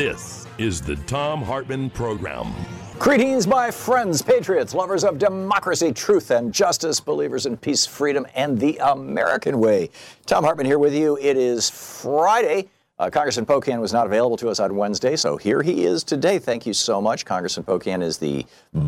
This is the Thom Hartmann Program. Greetings, my friends, patriots, lovers of democracy, truth, and justice, believers in peace, freedom, and the American way. Thom Hartmann here with you. It is Friday. Uh, Congressman Pocan was not available to us on Wednesday, so here he is today. Thank you so much. Congressman Pocan is the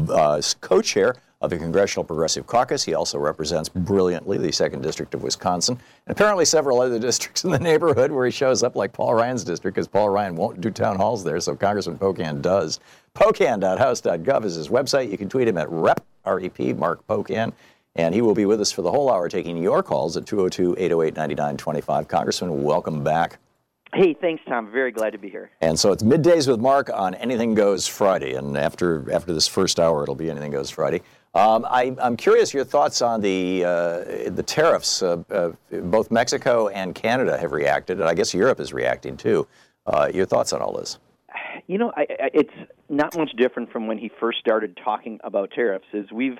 uh, co chair of the Congressional Progressive Caucus. He also represents brilliantly the 2nd District of Wisconsin, and apparently several other districts in the neighborhood where he shows up, like Paul Ryan's district, because Paul Ryan won't do town halls there, so Congressman Pocan does. Pocan.house.gov is his website. You can tweet him at rep, R-E-P, Mark Pocan. And he will be with us for the whole hour taking your calls at 202 808 9925. Congressman, welcome back. Hey, thanks, Tom. Very glad to be here. And so it's middays with Mark on Anything Goes Friday. And after after this first hour, it'll be Anything Goes Friday. Um, I, am curious your thoughts on the uh, the tariffs. Uh, uh, both Mexico and Canada have reacted, and I guess Europe is reacting too. Uh, your thoughts on all this? You know, I, I, it's not much different from when he first started talking about tariffs. Is we've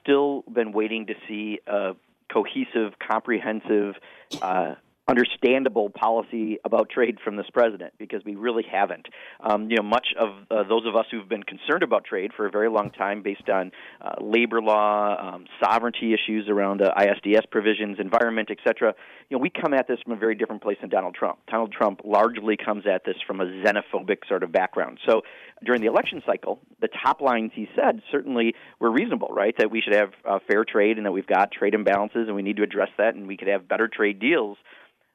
still been waiting to see a cohesive, comprehensive uh, understandable policy about trade from this president because we really haven't. Um, you know, much of uh, those of us who've been concerned about trade for a very long time, based on uh, labor law, um, sovereignty issues around uh, ISDS provisions, environment, etc. You know, we come at this from a very different place than Donald Trump. Donald Trump largely comes at this from a xenophobic sort of background. So during the election cycle, the top lines he said certainly were reasonable, right? That we should have uh, fair trade and that we've got trade imbalances and we need to address that and we could have better trade deals.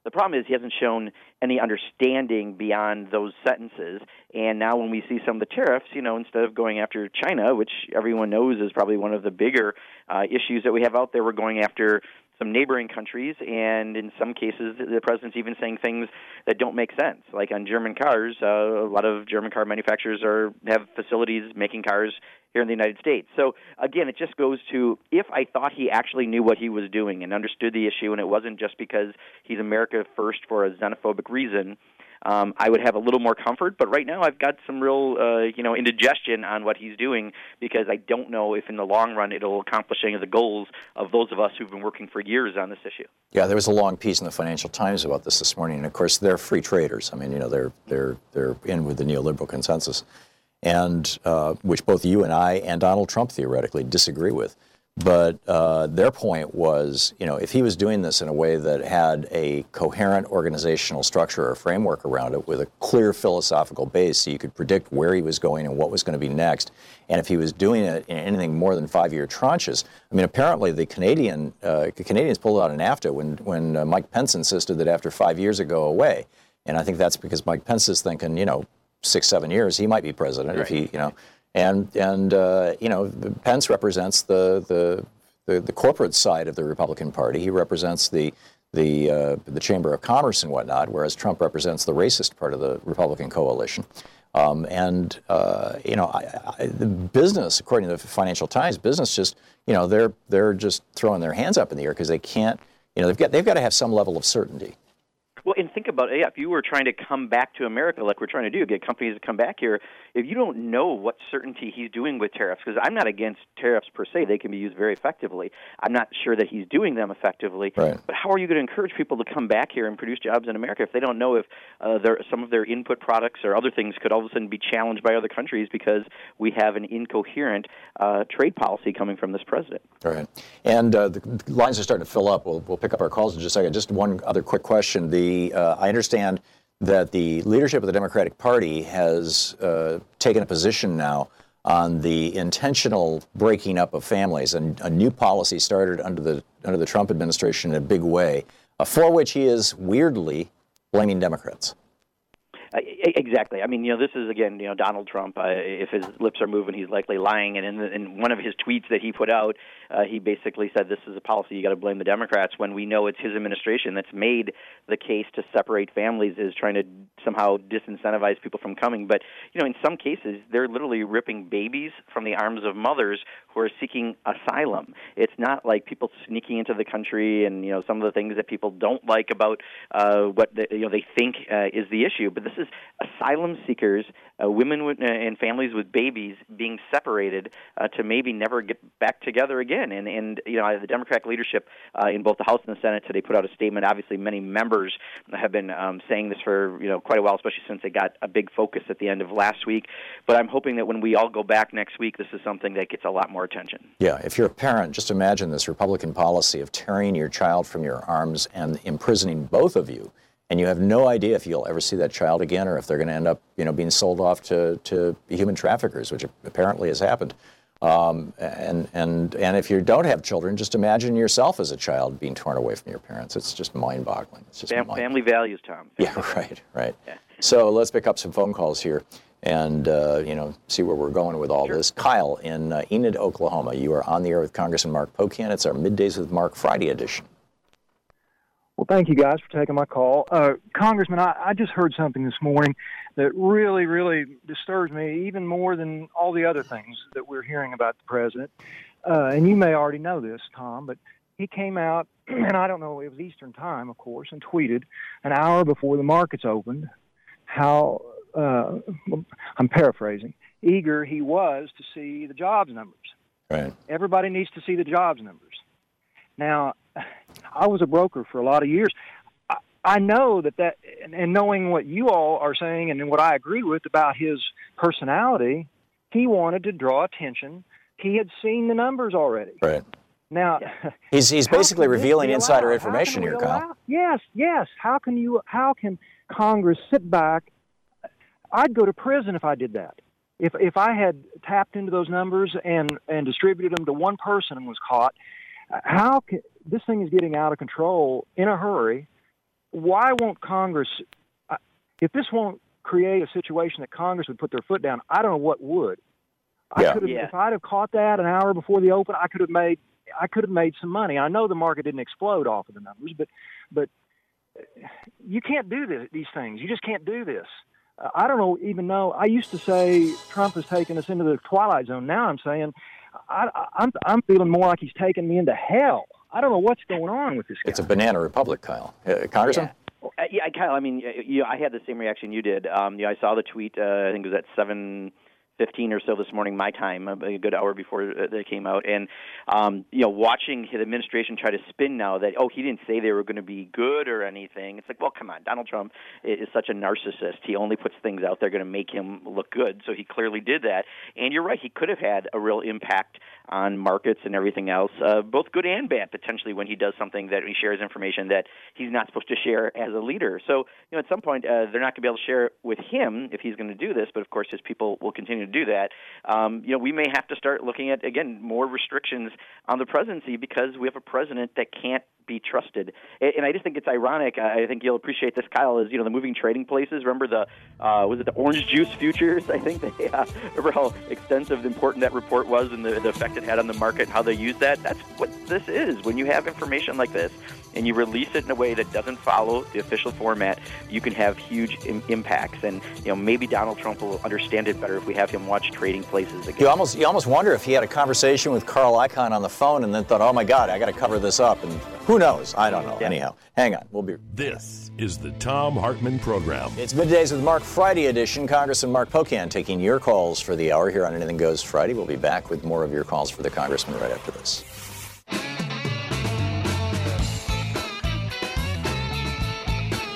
The problem is he hasn't shown any understanding beyond those sentences. And now, when we see some of the tariffs, you know, instead of going after China, which everyone knows is probably one of the bigger uh, issues that we have out there, we're going after some neighboring countries, and in some cases, the president's even saying things that don't make sense. Like on German cars, uh, a lot of German car manufacturers are have facilities making cars here in the United States. So again, it just goes to if I thought he actually knew what he was doing and understood the issue, and it wasn't just because he's America first for a xenophobic reason um, I would have a little more comfort. But right now, I've got some real, uh, you know, indigestion on what he's doing because I don't know if in the long run it'll accomplish any of the goals of those of us who've been working for years on this issue. Yeah, there was a long piece in the Financial Times about this this morning, and of course, they're free traders. I mean, you know, they're they're they're in with the neoliberal consensus, and uh, which both you and I and Donald Trump theoretically disagree with. But uh, their point was, you know, if he was doing this in a way that had a coherent organizational structure or framework around it with a clear philosophical base so you could predict where he was going and what was going to be next, and if he was doing it in anything more than five-year tranches, I mean, apparently the Canadian uh, Canadians pulled out of NAFTA when when uh, Mike Pence insisted that after five years it go away, and I think that's because Mike Pence is thinking, you know, six seven years he might be president right. if he, you know. And, and uh, you know, Pence represents the, the, the, the, corporate side of the Republican Party. He represents the, the, uh, the Chamber of Commerce and whatnot, whereas Trump represents the racist part of the Republican coalition. Um, and uh, you know, I, I, the business, according to the Financial Times, business just you know they're they're just throwing their hands up in the air because they can't. You know, they've got they've got to have some level of certainty. Well, and think about yeah, if you were trying to come back to America like we're trying to do, get companies to come back here, if you don't know what certainty he's doing with tariffs, because I'm not against tariffs per se, they can be used very effectively. I'm not sure that he's doing them effectively. Right. But how are you going to encourage people to come back here and produce jobs in America if they don't know if uh, their, some of their input products or other things could all of a sudden be challenged by other countries because we have an incoherent uh, trade policy coming from this president? All right. And uh, the lines are starting to fill up. We'll, we'll pick up our calls in just a second. Just one other quick question. The uh, I understand that the leadership of the Democratic Party has uh, taken a position now on the intentional breaking up of families, and a new policy started under the under the Trump administration in a big way, uh, for which he is weirdly blaming Democrats. Exactly. I mean, you know, this is again, you know, Donald Trump. Uh, if his lips are moving, he's likely lying. And in, the, in one of his tweets that he put out, uh, he basically said, "This is a policy you got to blame the Democrats." When we know it's his administration that's made the case to separate families, is trying to somehow disincentivize people from coming. But you know, in some cases, they're literally ripping babies from the arms of mothers who are seeking asylum. It's not like people sneaking into the country and you know some of the things that people don't like about uh, what the, you know they think uh, is the issue. But this is asylum seekers, uh, women with, uh, and families with babies being separated uh, to maybe never get back together again. And and you know the Democratic leadership uh, in both the House and the Senate today put out a statement. Obviously, many members have been um, saying this for you know quite a while, especially since they got a big focus at the end of last week. But I'm hoping that when we all go back next week, this is something that gets a lot more attention. Yeah, if you're a parent, just imagine this Republican policy of tearing your child from your arms and imprisoning both of you and you have no idea if you'll ever see that child again or if they're going to end up, you know, being sold off to, to human traffickers, which apparently has happened. Um, and, and, and if you don't have children, just imagine yourself as a child being torn away from your parents. It's just mind-boggling. It's just Fam- mind- family values, Tom. Yeah, right, right. Yeah. So let's pick up some phone calls here and uh, you know see where we're going with all sure. this. Kyle in uh, Enid, Oklahoma. You are on the air with Congressman Mark Pocan. It's our Middays with Mark Friday edition. Well, thank you guys for taking my call. Uh, Congressman, I, I, just heard something this morning that really, really disturbs me even more than all the other things that we're hearing about the president. Uh, and you may already know this, Tom, but he came out, and I don't know, it was Eastern Time, of course, and tweeted an hour before the markets opened how, uh, I'm paraphrasing, eager he was to see the jobs numbers. Right. Everybody needs to see the jobs numbers. Now, I was a broker for a lot of years. I, I know that that, and, and knowing what you all are saying and what I agree with about his personality, he wanted to draw attention. He had seen the numbers already. Right. Now, he's he's basically revealing insider information here, Kyle. Yes, yes. How can you? How can Congress sit back? I'd go to prison if I did that. If if I had tapped into those numbers and and distributed them to one person and was caught, how can this thing is getting out of control in a hurry? Why won't Congress? If this won't create a situation that Congress would put their foot down, I don't know what would. Yeah. Could have, Yeah. if I'd have caught that an hour before the open, I could have made I could have made some money. I know the market didn't explode off of the numbers, but but you can't do this, these things. You just can't do this. Uh, I don't know even know. I used to say Trump has taken us into the twilight zone. Now I'm saying I, I, I'm I'm feeling more like he's taking me into hell. I don't know what's going on with this guy. It's a banana republic, Kyle. Uh, Congressman. Uh, yeah, Kyle. I mean, uh, you know, I had the same reaction you did. Um, you know, I saw the tweet. Uh, I think it was at seven fifteen or so this morning, my time, a good hour before uh, they came out, and um, you know, watching his administration try to spin now that oh, he didn't say they were going to be good or anything. It's like, well, come on, Donald Trump is such a narcissist. He only puts things out there going to make him look good. So he clearly did that. And you're right, he could have had a real impact on markets and everything else, uh, both good and bad potentially when he does something that he shares information that he's not supposed to share as a leader. So you know, at some point, uh, they're not going to be able to share it with him if he's going to do this. But of course, his people will continue to do that. Um, you know, we may have to start looking at again more restrictions on the presidency because we have a president that can't be trusted. And I just think it's ironic. I think you'll appreciate this, Kyle. Is you know the moving trading places. Remember the uh, was it the orange juice futures? I think they uh, remember how extensive, important that report was, and the, the effect it had on the market, how they used that. That's what this is. When you have information like this, and you release it in a way that doesn't follow the official format, you can have huge Im- impacts. And you know, maybe Donald Trump will understand it better if we have him watch Trading Places again. You almost you almost wonder if he had a conversation with Carl Icahn on the phone and then thought, "Oh my God, I got to cover this up." And who knows? I don't know. Yeah. Anyhow, hang on. We'll be. This is the Thom Hartmann Program. It's middays with Mark Friday edition. Congressman Mark Pocan taking your calls for the hour here on Anything Goes Friday. We'll be back with more of your calls for the congressman right after this.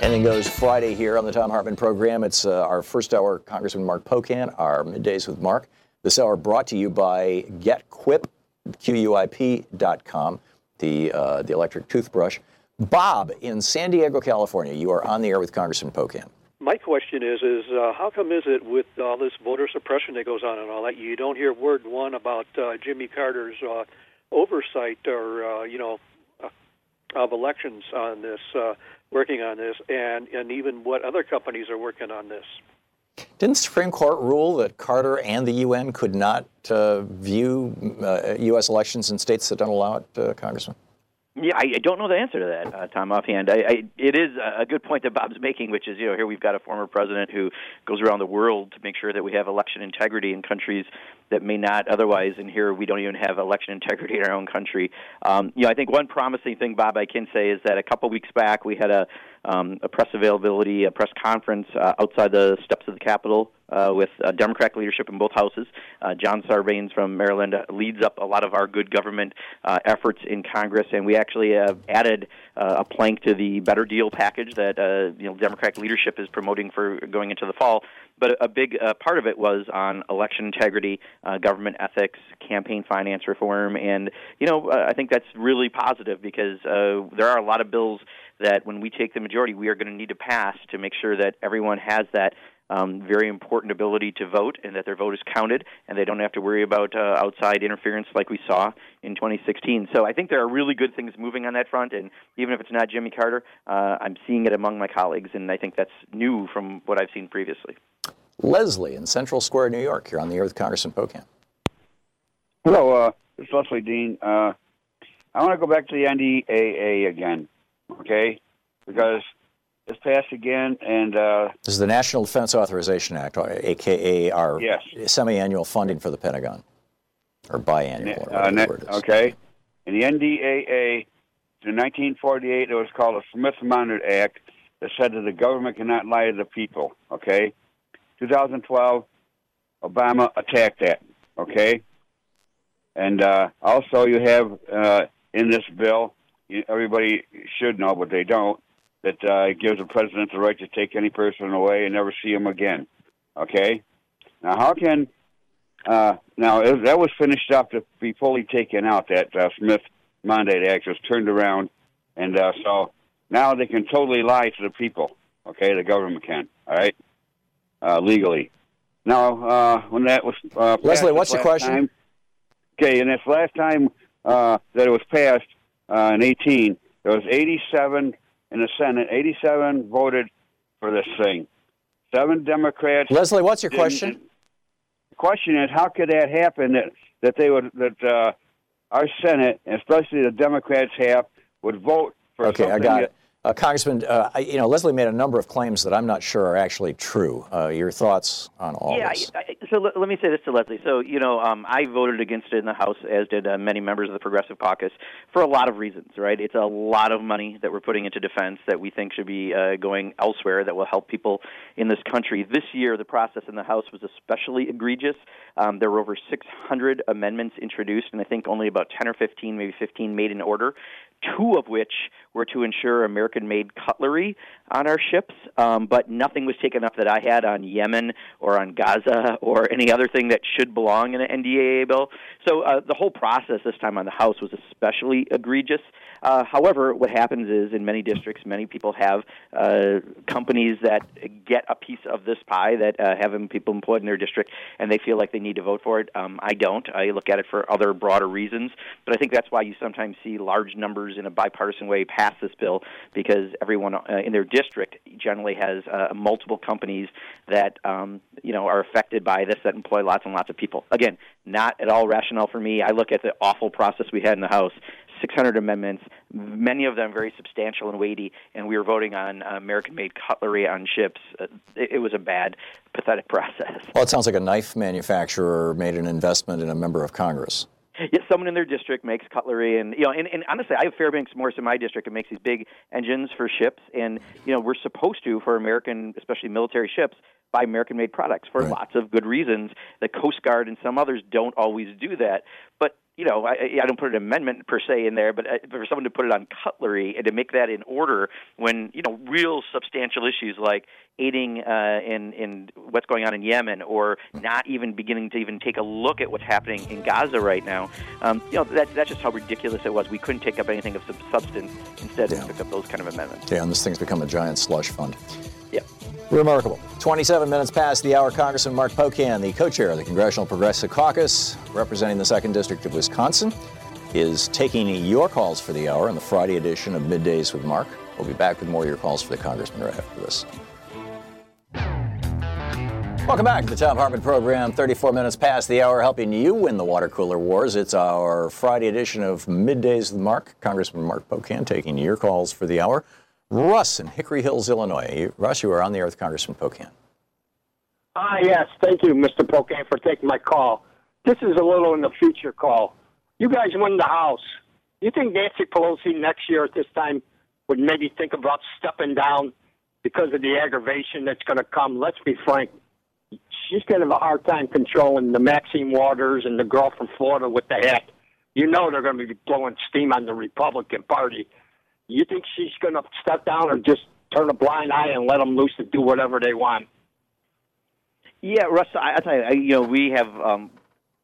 Anything Goes Friday here on the Thom Hartmann program. It's uh, our first hour, Congressman Mark Pocan, our middays with Mark. This hour brought to you by GetQuip, Q-U-I-P.com, the, uh, the electric toothbrush. Bob in San Diego, California, you are on the air with Congressman Pocan. My question is, is uh, how come is it with all this voter suppression that goes on and all that, you don't hear word one about uh, Jimmy Carter's uh, oversight or, uh, you know, of elections on this, uh, working on this, and, and even what other companies are working on this? Didn't the Supreme Court rule that Carter and the UN could not uh, view uh, U.S. elections in states that don't allow it, uh, Congressman? Yeah, I, I don't know the answer to that, uh, Tom, offhand. I, I, it is a good point that Bob's making, which is, you know, here we've got a former president who goes around the world to make sure that we have election integrity in countries that may not otherwise, and here we don't even have election integrity in our own country. Um, you know, I think one promising thing, Bob, I can say is that a couple weeks back we had a, um, a press availability, a press conference uh, outside the steps of the Capitol uh, with uh, Democratic leadership in both houses. Uh, John Sarbanes from Maryland leads up a lot of our good government uh, efforts in Congress, and we actually have added uh, a plank to the Better Deal package that uh, you know Democratic leadership is promoting for going into the fall. But a big part of it was on election integrity, government ethics, campaign finance reform, and you know I think that's really positive because there are a lot of bills that when we take the majority, we are going to need to pass to make sure that everyone has that um, very important ability to vote and that their vote is counted and they don't have to worry about uh, outside interference like we saw in 2016. So I think there are really good things moving on that front, and even if it's not Jimmy Carter, uh, I'm seeing it among my colleagues, and I think that's new from what I've seen previously. Leslie in Central Square, New York, you're on the air with Congressman Pocan. Hello, uh, it's Leslie Dean. Uh, I want to go back to the NDAA again, okay? Because it's passed again, and uh, This is the National Defense Authorization Act, aka our Yes. semi-annual funding for the Pentagon, or biannual, or uh, whatever ne- the word is. okay, in the NDAA, in 1948, it was called the Smith-Mundt Act that said that the government cannot lie to the people, okay? 2012, Obama attacked that, okay? And uh, also, you have uh, in this bill, everybody should know, but they don't, that uh, gives the president the right to take any person away and never see him again. Okay? Now, how can. Uh, now, that was finished up to be fully taken out, that uh, Smith Mundt Act was turned around. And uh, so now they can totally lie to the people. Okay? The government can. All right? Uh, legally. Now, uh, when that was. Uh, Leslie, what's the question? Time, Okay, and this last time uh, that it was passed uh, in 18, there was 87 in the Senate. 87 voted for this thing. Seven Democrats. Leslie, what's your question? The question is, how could that happen? That that they would that uh, our Senate, especially the Democrats, have would vote for Okay, I got that, it. Uh, Congressman, uh, I, you know, Leslie made a number of claims that I'm not sure are actually true. Uh, your thoughts on all yeah, this? I, so let, let me say this to Leslie. So, you know, um, I voted against it in the House, as did uh, many members of the Progressive Caucus, for a lot of reasons, right? It's a lot of money that we're putting into defense that we think should be uh, going elsewhere that will help people in this country. This year, the process in the House was especially egregious. Um, there were over 600 amendments introduced, and I think only about 10 or 15, maybe 15, made in order. Two of which were to ensure American-made cutlery on our ships, um, but nothing was taken up that I had on Yemen or on Gaza or any other thing that should belong in an NDAA bill. So uh, the whole process this time on the House was especially egregious. Uh, however, what happens is in many districts, many people have uh, companies that get a piece of this pie that uh, have people employed in their district, and they feel like they need to vote for it. Um, I don't. I look at it for other broader reasons, but I think that's why you sometimes see large numbers in a bipartisan way pass this bill because everyone uh, in their district generally has uh, multiple companies that um, you know are affected by this that employ lots and lots of people. Again, not at all rational for me. I look at the awful process we had in the House. 600 amendments, many of them very substantial and weighty, and we were voting on American-made cutlery on ships. Uh, it, it was a bad, pathetic process. Well, it sounds like a knife manufacturer made an investment in a member of Congress. Yeah, someone in their district makes cutlery, and you know, and, and honestly, I have Fairbanks Morse in my district. It makes these big engines for ships, and you know, we're supposed to for American, especially military ships, buy American-made products for Right. lots of good reasons. The Coast Guard and some others don't always do that, but you know, I, I don't put an amendment per se in there, but uh, for someone to put it on cutlery and to make that in order when you know real substantial issues like aiding uh, in in what's going on in Yemen or not even beginning to even take a look at what's happening in Gaza right now, um, you know, that, that's just how ridiculous it was. We couldn't take up anything of substance. Instead, we took up those kind of amendments. Yeah, and this thing's become a giant slush fund. Remarkable. 27 minutes past the hour, Congressman Mark Pocan, the co-chair of the Congressional Progressive Caucus, representing the 2nd District of Wisconsin, is taking your calls for the hour in the Friday edition of Middays with Mark. We'll be back with more of your calls for the congressman right after this. Welcome back to the Thom Hartmann program. 34 minutes past the hour, helping you win the water cooler wars. It's our Friday edition of Middays with Mark. Congressman Mark Pocan taking your calls for the hour. Russ in Hickory Hills, Illinois. Russ, you are on the air with Congressman Pocan. Ah, yes. Thank you, Mr. Pocan, for taking my call. This is a little in the future call. You guys win the House. You think Nancy Pelosi next year at this time would maybe think about stepping down because of the aggravation that's going to come? Let's be frank. She's going to have a hard time controlling the Maxine Waters and the girl from Florida with the hat. You know they're going to be blowing steam on the Republican Party. You think she's going to step down or just turn a blind eye and let them loose to do whatever they want? Yeah, Russ, I, I tell you, I, you know, we have um,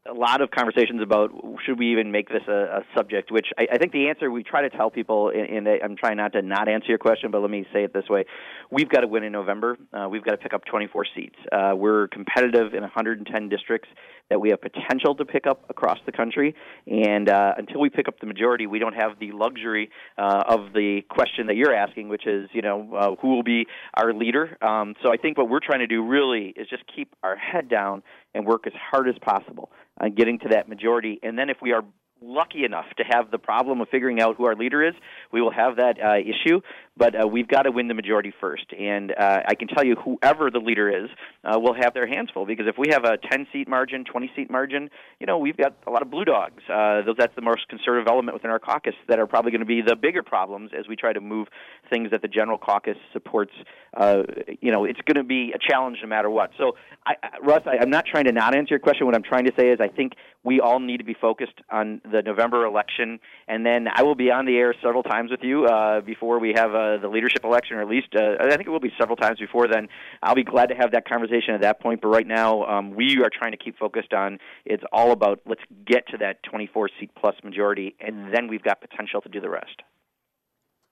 a lot of conversations about should we even make this a, a subject. Which I, I think the answer we try to tell people, and I'm trying not to not answer your question, but let me say it this way: We've got to win in November. Uh, we've got to pick up 24 seats. Uh, we're competitive in 110 districts that we have potential to pick up across the country, and uh, until we pick up the majority, we don't have the luxury uh, of the question that you're asking, which is, you know, uh, who will be our leader. Um, so I think what we're trying to do really is just keep our head down and work as hard as possible on getting to that majority. And then if we are lucky enough to have the problem of figuring out who our leader is, we will have that uh, issue. But uh, we've got to win the majority first. And uh, I can tell you, whoever the leader is, uh, will have their hands full because if we have a 10 seat margin, 20 seat margin, you know, we've got a lot of blue dogs. Uh, that's the most conservative element within our caucus that are probably going to be the bigger problems as we try to move things that the general caucus supports. Uh, you know, it's going to be a challenge no matter what. So, I, Russ, I, I'm not trying to not answer your question. What I'm trying to say is I think we all need to be focused on the November election, and then I will be on the air several times with you uh, before we have uh, the leadership election, or at least uh, I think it will be several times before then. I'll be glad to have that conversation at that point. But right now, um, we are trying to keep focused on it's all about let's get to that 24 seat plus majority, and then we've got potential to do the rest.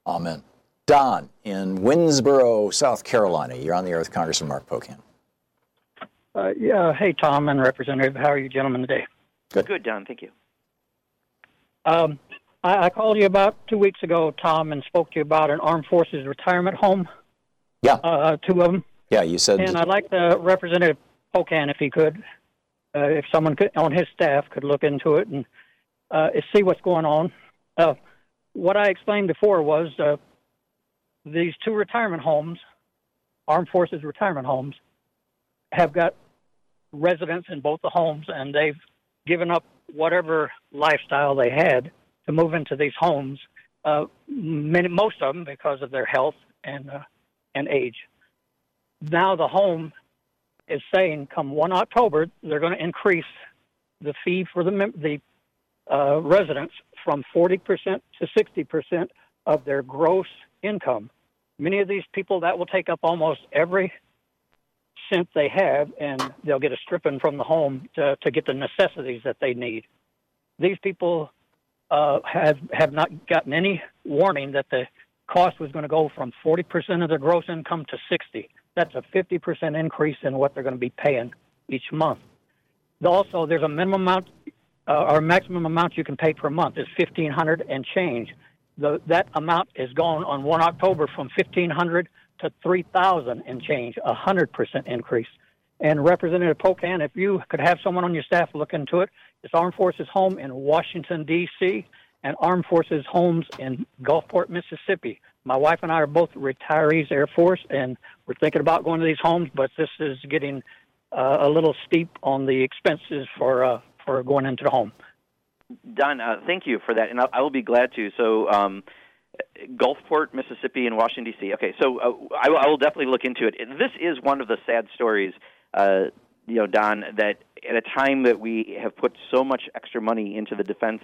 Amen. Don in Winnsboro, South Carolina. You're on the air with Congressman Mark Pocan. Uh, yeah. Hey, Tom and Representative. How are you gentlemen today? Good, Good Don. Thank you. Um, I, I called you about two weeks ago, Tom, and spoke to you about an armed forces retirement home. Yeah. Uh, two of them. Yeah, you said. And I'd like the Representative Pocan, if he could, uh, if someone could, on his staff could look into it and uh, see what's going on. Uh, what I explained before was uh, these two retirement homes, armed forces retirement homes, have got residents in both the homes, and they've given up whatever lifestyle they had to move into these homes. Uh, many, most of them because of their health and uh, and age. Now the home is saying, come one October, they're going to increase the fee for the the uh, residents from 40% to 60% of their gross income. Many of these people that will take up almost every cent they have, and they'll get a stripping from the home to, to get the necessities that they need. These people uh, have have not gotten any warning that the cost was going to go from 40% of their gross income to 60. That's a 50% increase in what they're going to be paying each month. Also, there's a minimum amount uh, or maximum amount you can pay per month is 1500 and change. The, that amount is gone on 1 October from 1500 to 3000 and change, a 100% increase. And Representative Pocan, if you could have someone on your staff look into it, it's Armed Forces Home in Washington, D.C., and Armed Forces homes in Gulfport, Mississippi. My wife and I are both retirees Air Force, and we're thinking about going to these homes, but this is getting uh, a little steep on the expenses for uh, for going into the home. Don, uh, thank you for that, and I, will be glad to. So, um, Gulfport, Mississippi, and Washington D.C. Okay, so uh, I, will definitely look into it. This is one of the sad stories, uh, you know, Don, that at a time that we have put so much extra money into the Defense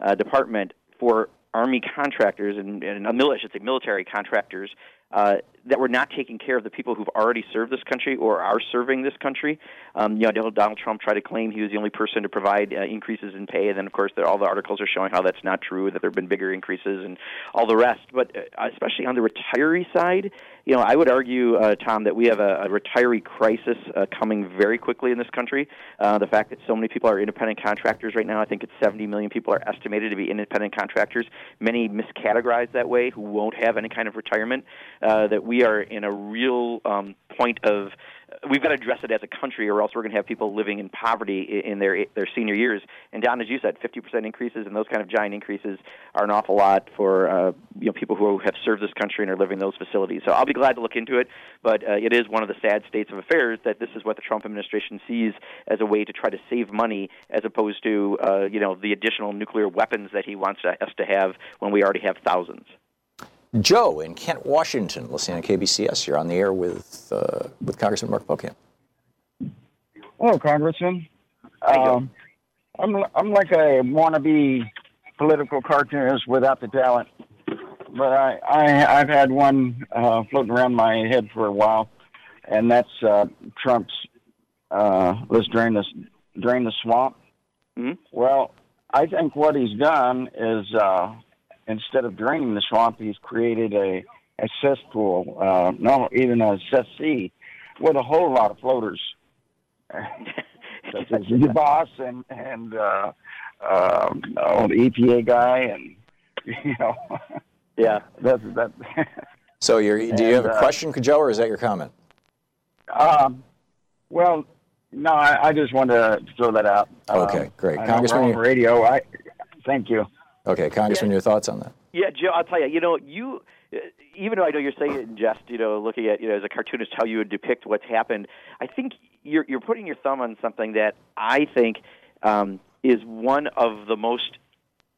uh, Department for Army contractors and, and I should say military contractors uh, that we're not taking care of the people who've already served this country or are serving this country. Um, you know, Donald Trump tried to claim he was the only person to provide uh, increases in pay, and then of course all the articles are showing how that's not true. That there have been bigger increases and all the rest. But uh, especially on the retiree side, you know, I would argue, uh, Tom, that we have a, a retiree crisis uh, coming very quickly in this country. Uh, the fact that so many people are independent contractors right now, I think it's 70 million people are estimated to be independent contractors. Many miscategorized that way who won't have any kind of retirement. Uh, that we are in a real um, point of we've got to address it as a country, or else we're going to have people living in poverty in their their senior years. And Don, as you said, 50% increases and those kind of giant increases are an awful lot for uh, you know people who have served this country and are living in those facilities. So I'll be glad to look into it, but uh, it is one of the sad states of affairs that this is what the Trump administration sees as a way to try to save money, as opposed to uh, you know the additional nuclear weapons that he wants us to have when we already have thousands. Joe in Kent, Washington, listening to KBCS. You're on the air with uh, with Congressman Mark Pocan. Hello, Congressman. Um, I'm I'm like a wannabe political cartoonist without the talent, but I, I I've had one uh, floating around my head for a while, and that's uh, Trump's uh, let's drain this drain the swamp. Mm-hmm. Well, I think what he's done is uh, instead of draining the swamp, he's created a, a cesspool, uh, no, even a cesspool with a whole lot of floaters, such as the boss and and uh, uh, oh, the EPA guy, and you know, yeah, that's that. so, you're, do you have a uh, question, Joe, or is that your comment? Um, well, no, I, I just wanted to throw that out. Okay, um, great, Congressman. Radio, I thank you. Okay, Congressman, yeah. your thoughts on that? Yeah, Joe, I'll tell you. You know, you even though I know you're saying it in jest, you know, looking at you know as a cartoonist how you would depict what's happened, I think you're you're putting your thumb on something that I think um, is one of the most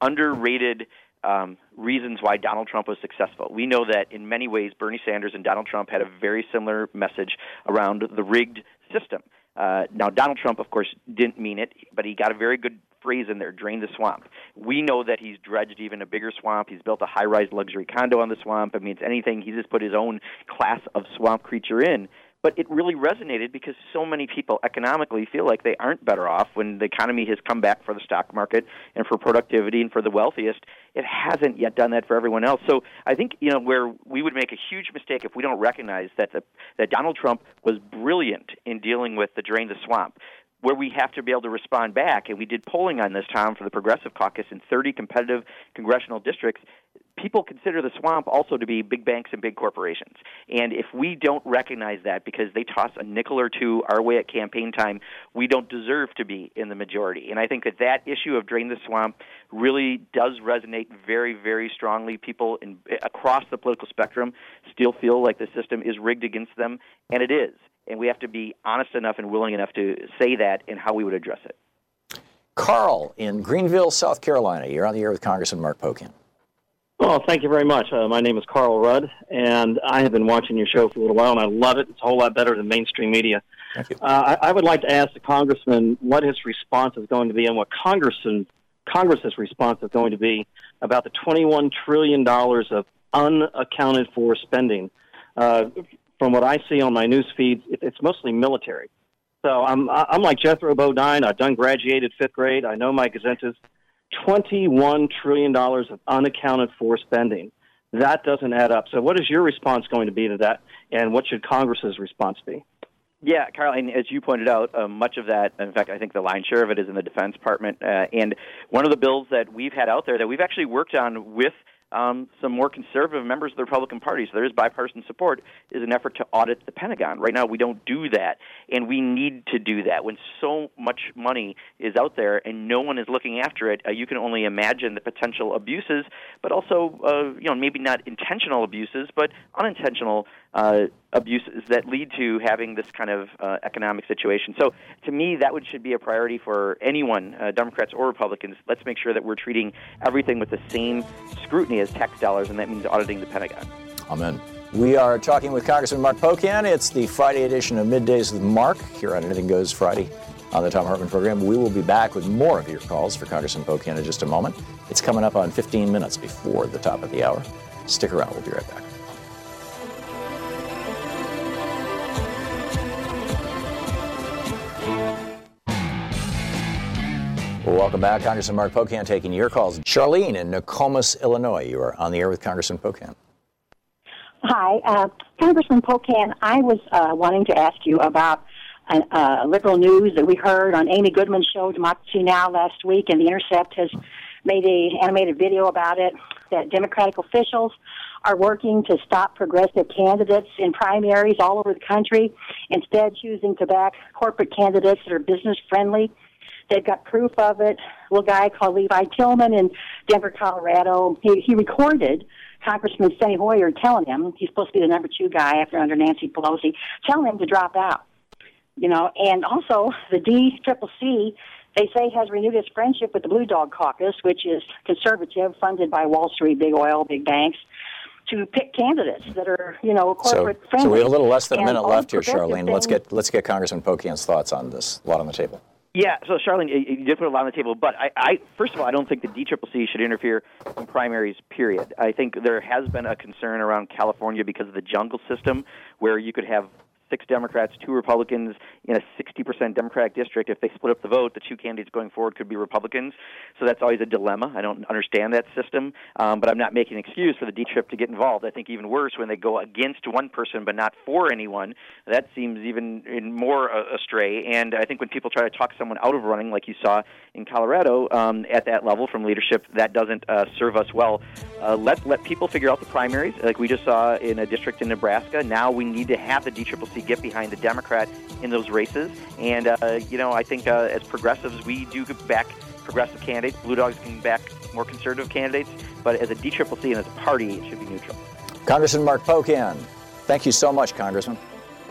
underrated um, reasons why Donald Trump was successful. We know that in many ways Bernie Sanders and Donald Trump had a very similar message around the rigged system. Uh, now, Donald Trump, of course, didn't mean it, but he got a very good phrase in there drain the swamp. We know that he's dredged even a bigger swamp. He's built a high rise luxury condo on the swamp. I mean, it's anything, He just put his own class of swamp creature in but it really resonated because so many people economically feel like they aren't better off when the economy has come back for the stock market and for productivity and for the wealthiest. It hasn't yet done that for everyone else. So I think you know where we would make a huge mistake if we don't recognize that the, that Donald Trump was brilliant in dealing with the drain the swamp where we have to be able to respond back. And we did polling on this, Tom, for the Progressive Caucus in 30 competitive congressional districts people consider the swamp also to be big banks and big corporations. And if we don't recognize that because they toss a nickel or two our way at campaign time, we don't deserve to be in the majority. And I think that that issue of drain the swamp really does resonate very, very strongly. People in, across the political spectrum still feel like the system is rigged against them, and it is. And we have to be honest enough and willing enough to say that and how we would address it. Carl in Greenville, South Carolina. You're on the air with Congressman Mark Pocan. Well, thank you very much. Uh, my name is Carl Rudd, and I have been watching your show for a little while, and I love it. It's a whole lot better than mainstream media. Thank you. Uh, I, I, would like to ask the congressman what his response is going to be, and what Congressman, Congress's response is going to be about the $21 trillion of unaccounted for spending. Uh, from what I see on my news feeds, it, it's mostly military. So I'm I'm like Jethro Bodine. I've done graduated fifth grade. I know my gazetas. $21 trillion of unaccounted for spending. That doesn't add up. So, what is your response going to be to that, and what should Congress's response be? Yeah, Carl, and as you pointed out, uh, much of that, in fact, I think the lion's share of it is in the Defense Department. Uh, and one of the bills that we've had out there that we've actually worked on with um, some more conservative members of the Republican Party, so there is bipartisan support, is an effort to audit the Pentagon. Right now, we don't do that, and we need to do that. When so much money is out there and no one is looking after it, uh, you can only imagine the potential abuses, but also, uh, you know, maybe not intentional abuses, but unintentional uh, abuses that lead to having this kind of uh, economic situation. So, to me, that would should be a priority for anyone, uh, Democrats or Republicans. Let's make sure that we're treating everything with the same scrutiny as tax dollars, and that means auditing the Pentagon. Amen. We are talking with Congressman Mark Pocan. It's the Friday edition of Middays with Mark here on Anything Goes Friday on the Thom Hartmann program. We will be back with more of your calls for Congressman Pocan in just a moment. It's coming up on 15 minutes before the top of the hour. Stick around. We'll be right back. Well, welcome back. Congressman Mark Pocan taking your calls. Charlene in Nokomis, Illinois. You are on the air with Congressman Pocan. Hi, uh, Congressman Pocan. I was uh, wanting to ask you about uh, uh, liberal news that we heard on Amy Goodman's show, Democracy Now! last week, and The Intercept has made a animated video about it. That Democratic officials are working to stop progressive candidates in primaries all over the country, instead choosing to back corporate candidates that are business friendly. They've got proof of it. A little guy called Levi Tillemann in Denver, Colorado. He, he recorded Congressman Steny Hoyer telling him he's supposed to be the number two guy after under Nancy Pelosi, telling him to drop out. You know, and also the D Triple C they say has renewed its friendship with the Blue Dog Caucus, which is conservative, funded by Wall Street, big oil, big banks, to pick candidates that are, you know, corporate so, friendly. So we have a little less than a minute left here, Charlene. Let's get let's get Congressman Pocan's thoughts on this. A lot on the table. Yeah, so Charlene, you did put a lot on the table, but I, I first of all, I don't think the DCCC should interfere in primaries. Period. I think there has been a concern around California because of the jungle system, where you could have six Democrats, two Republicans in a 60% Democratic district. If they split up the vote, the two candidates going forward could be Republicans. So that's always a dilemma. I don't understand that system, um, but I'm not making an excuse for the D trip to get involved. I think even worse when they go against one person but not for anyone. That seems even more uh, astray. And I think when people try to talk someone out of running, like you saw in Colorado um, at that level from leadership, that doesn't uh, serve us well. Uh, let let people figure out the primaries, like we just saw in a district in Nebraska. Now we need to have the DCCC get behind the Democrat in those races. And uh, you know, I think uh, as progressives, we do back progressive candidates. Blue Dogs can back more conservative candidates. But as a DCCC and as a party, it should be neutral. Congressman Mark Pocan, thank you so much, Congressman.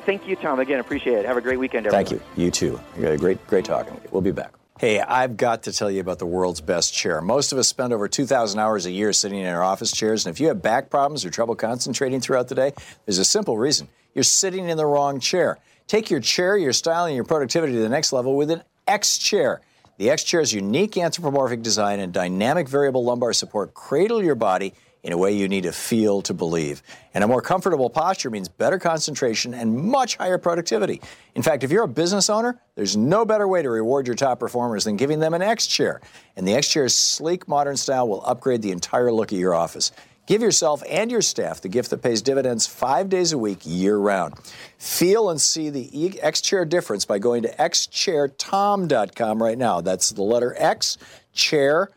Thank you, Tom. Again, appreciate it. Have a great weekend, everyone. Thank you. You too. You a great, great talking. We'll be back. Hey, I've got to tell you about the world's best chair. Most of us spend over 2,000 hours a year sitting in our office chairs, and if you have back problems or trouble concentrating throughout the day, there's a simple reason. You're sitting in the wrong chair. Take your chair, your style, and your productivity to the next level with an X chair. The X chair's unique anthropomorphic design and dynamic variable lumbar support cradle your body in a way you need to feel to believe. And a more comfortable posture means better concentration and much higher productivity. In fact, if you're a business owner, there's no better way to reward your top performers than giving them an X chair. And the X chair's sleek, modern style will upgrade the entire look of your office. Give yourself and your staff the gift that pays dividends five days a week, year round. Feel and see the X Chair difference by going to xchairthom.com right now. That's the letter X, chair,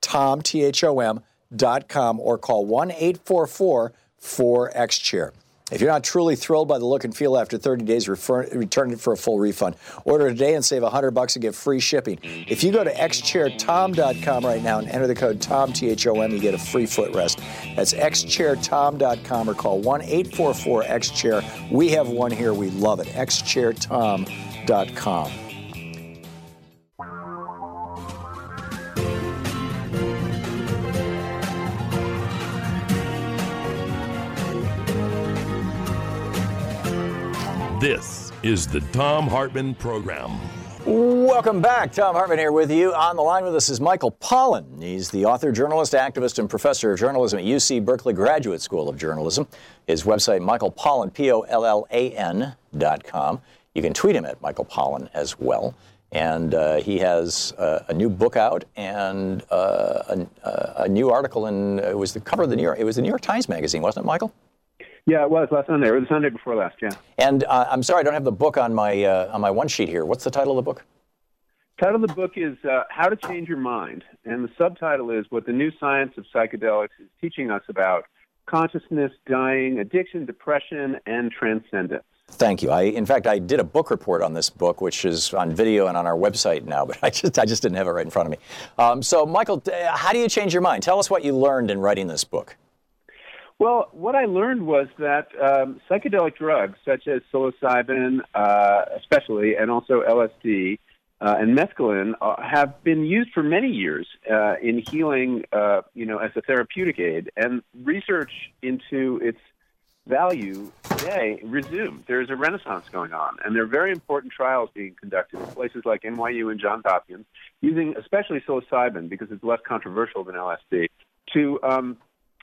Tom, T H O M, dot com, or call 1 844 4X Chair. If you're not truly thrilled by the look and feel after 30 days, refer, return it for a full refund. Order today and save 100 bucks and get free shipping. If you go to xchairthom.com right now and enter the code TOM, T H O M, you get a free footrest. That's xchairthom.com or call 1 844 X Chair. We have one here. We love it. xchairthom.com. This is the Thom Hartmann Program. Welcome back. Thom Hartmann here with you. On the line with us is Michael Pollan. He's the author, journalist, activist, and professor of journalism at UC Berkeley Graduate School of Journalism. His website, Michael Pollan, P O L L A N dot com. You can tweet him at Michael Pollan as well. And uh, he has uh, a new book out and uh, a, a new article in it was the cover of the New York. It was the New York Times Magazine, wasn't it, Michael? Yeah, it was last Sunday or the Sunday before last. Yeah. And uh, I'm sorry, I don't have the book on my uh, on my one sheet here. What's the title of the book? title of the book is uh, How to Change Your Mind, and the subtitle is What the New Science of Psychedelics is Teaching Us About Consciousness, Dying, Addiction, Depression, and Transcendence. Thank you. I, in fact, I did a book report on this book, which is on video and on our website now, but I just, I just didn't have it right in front of me. Um, so, Michael, how do you change your mind? Tell us what you learned in writing this book. Well, what I learned was that um, psychedelic drugs, such as psilocybin, uh, especially, and also LSD uh, and mescaline, uh, have been used for many years uh, in healing, uh, you know, as a therapeutic aid. And research into its value today resumed. There's a renaissance going on, and there are very important trials being conducted in places like NYU and Johns Hopkins, using especially psilocybin because it's less controversial than LSD to um,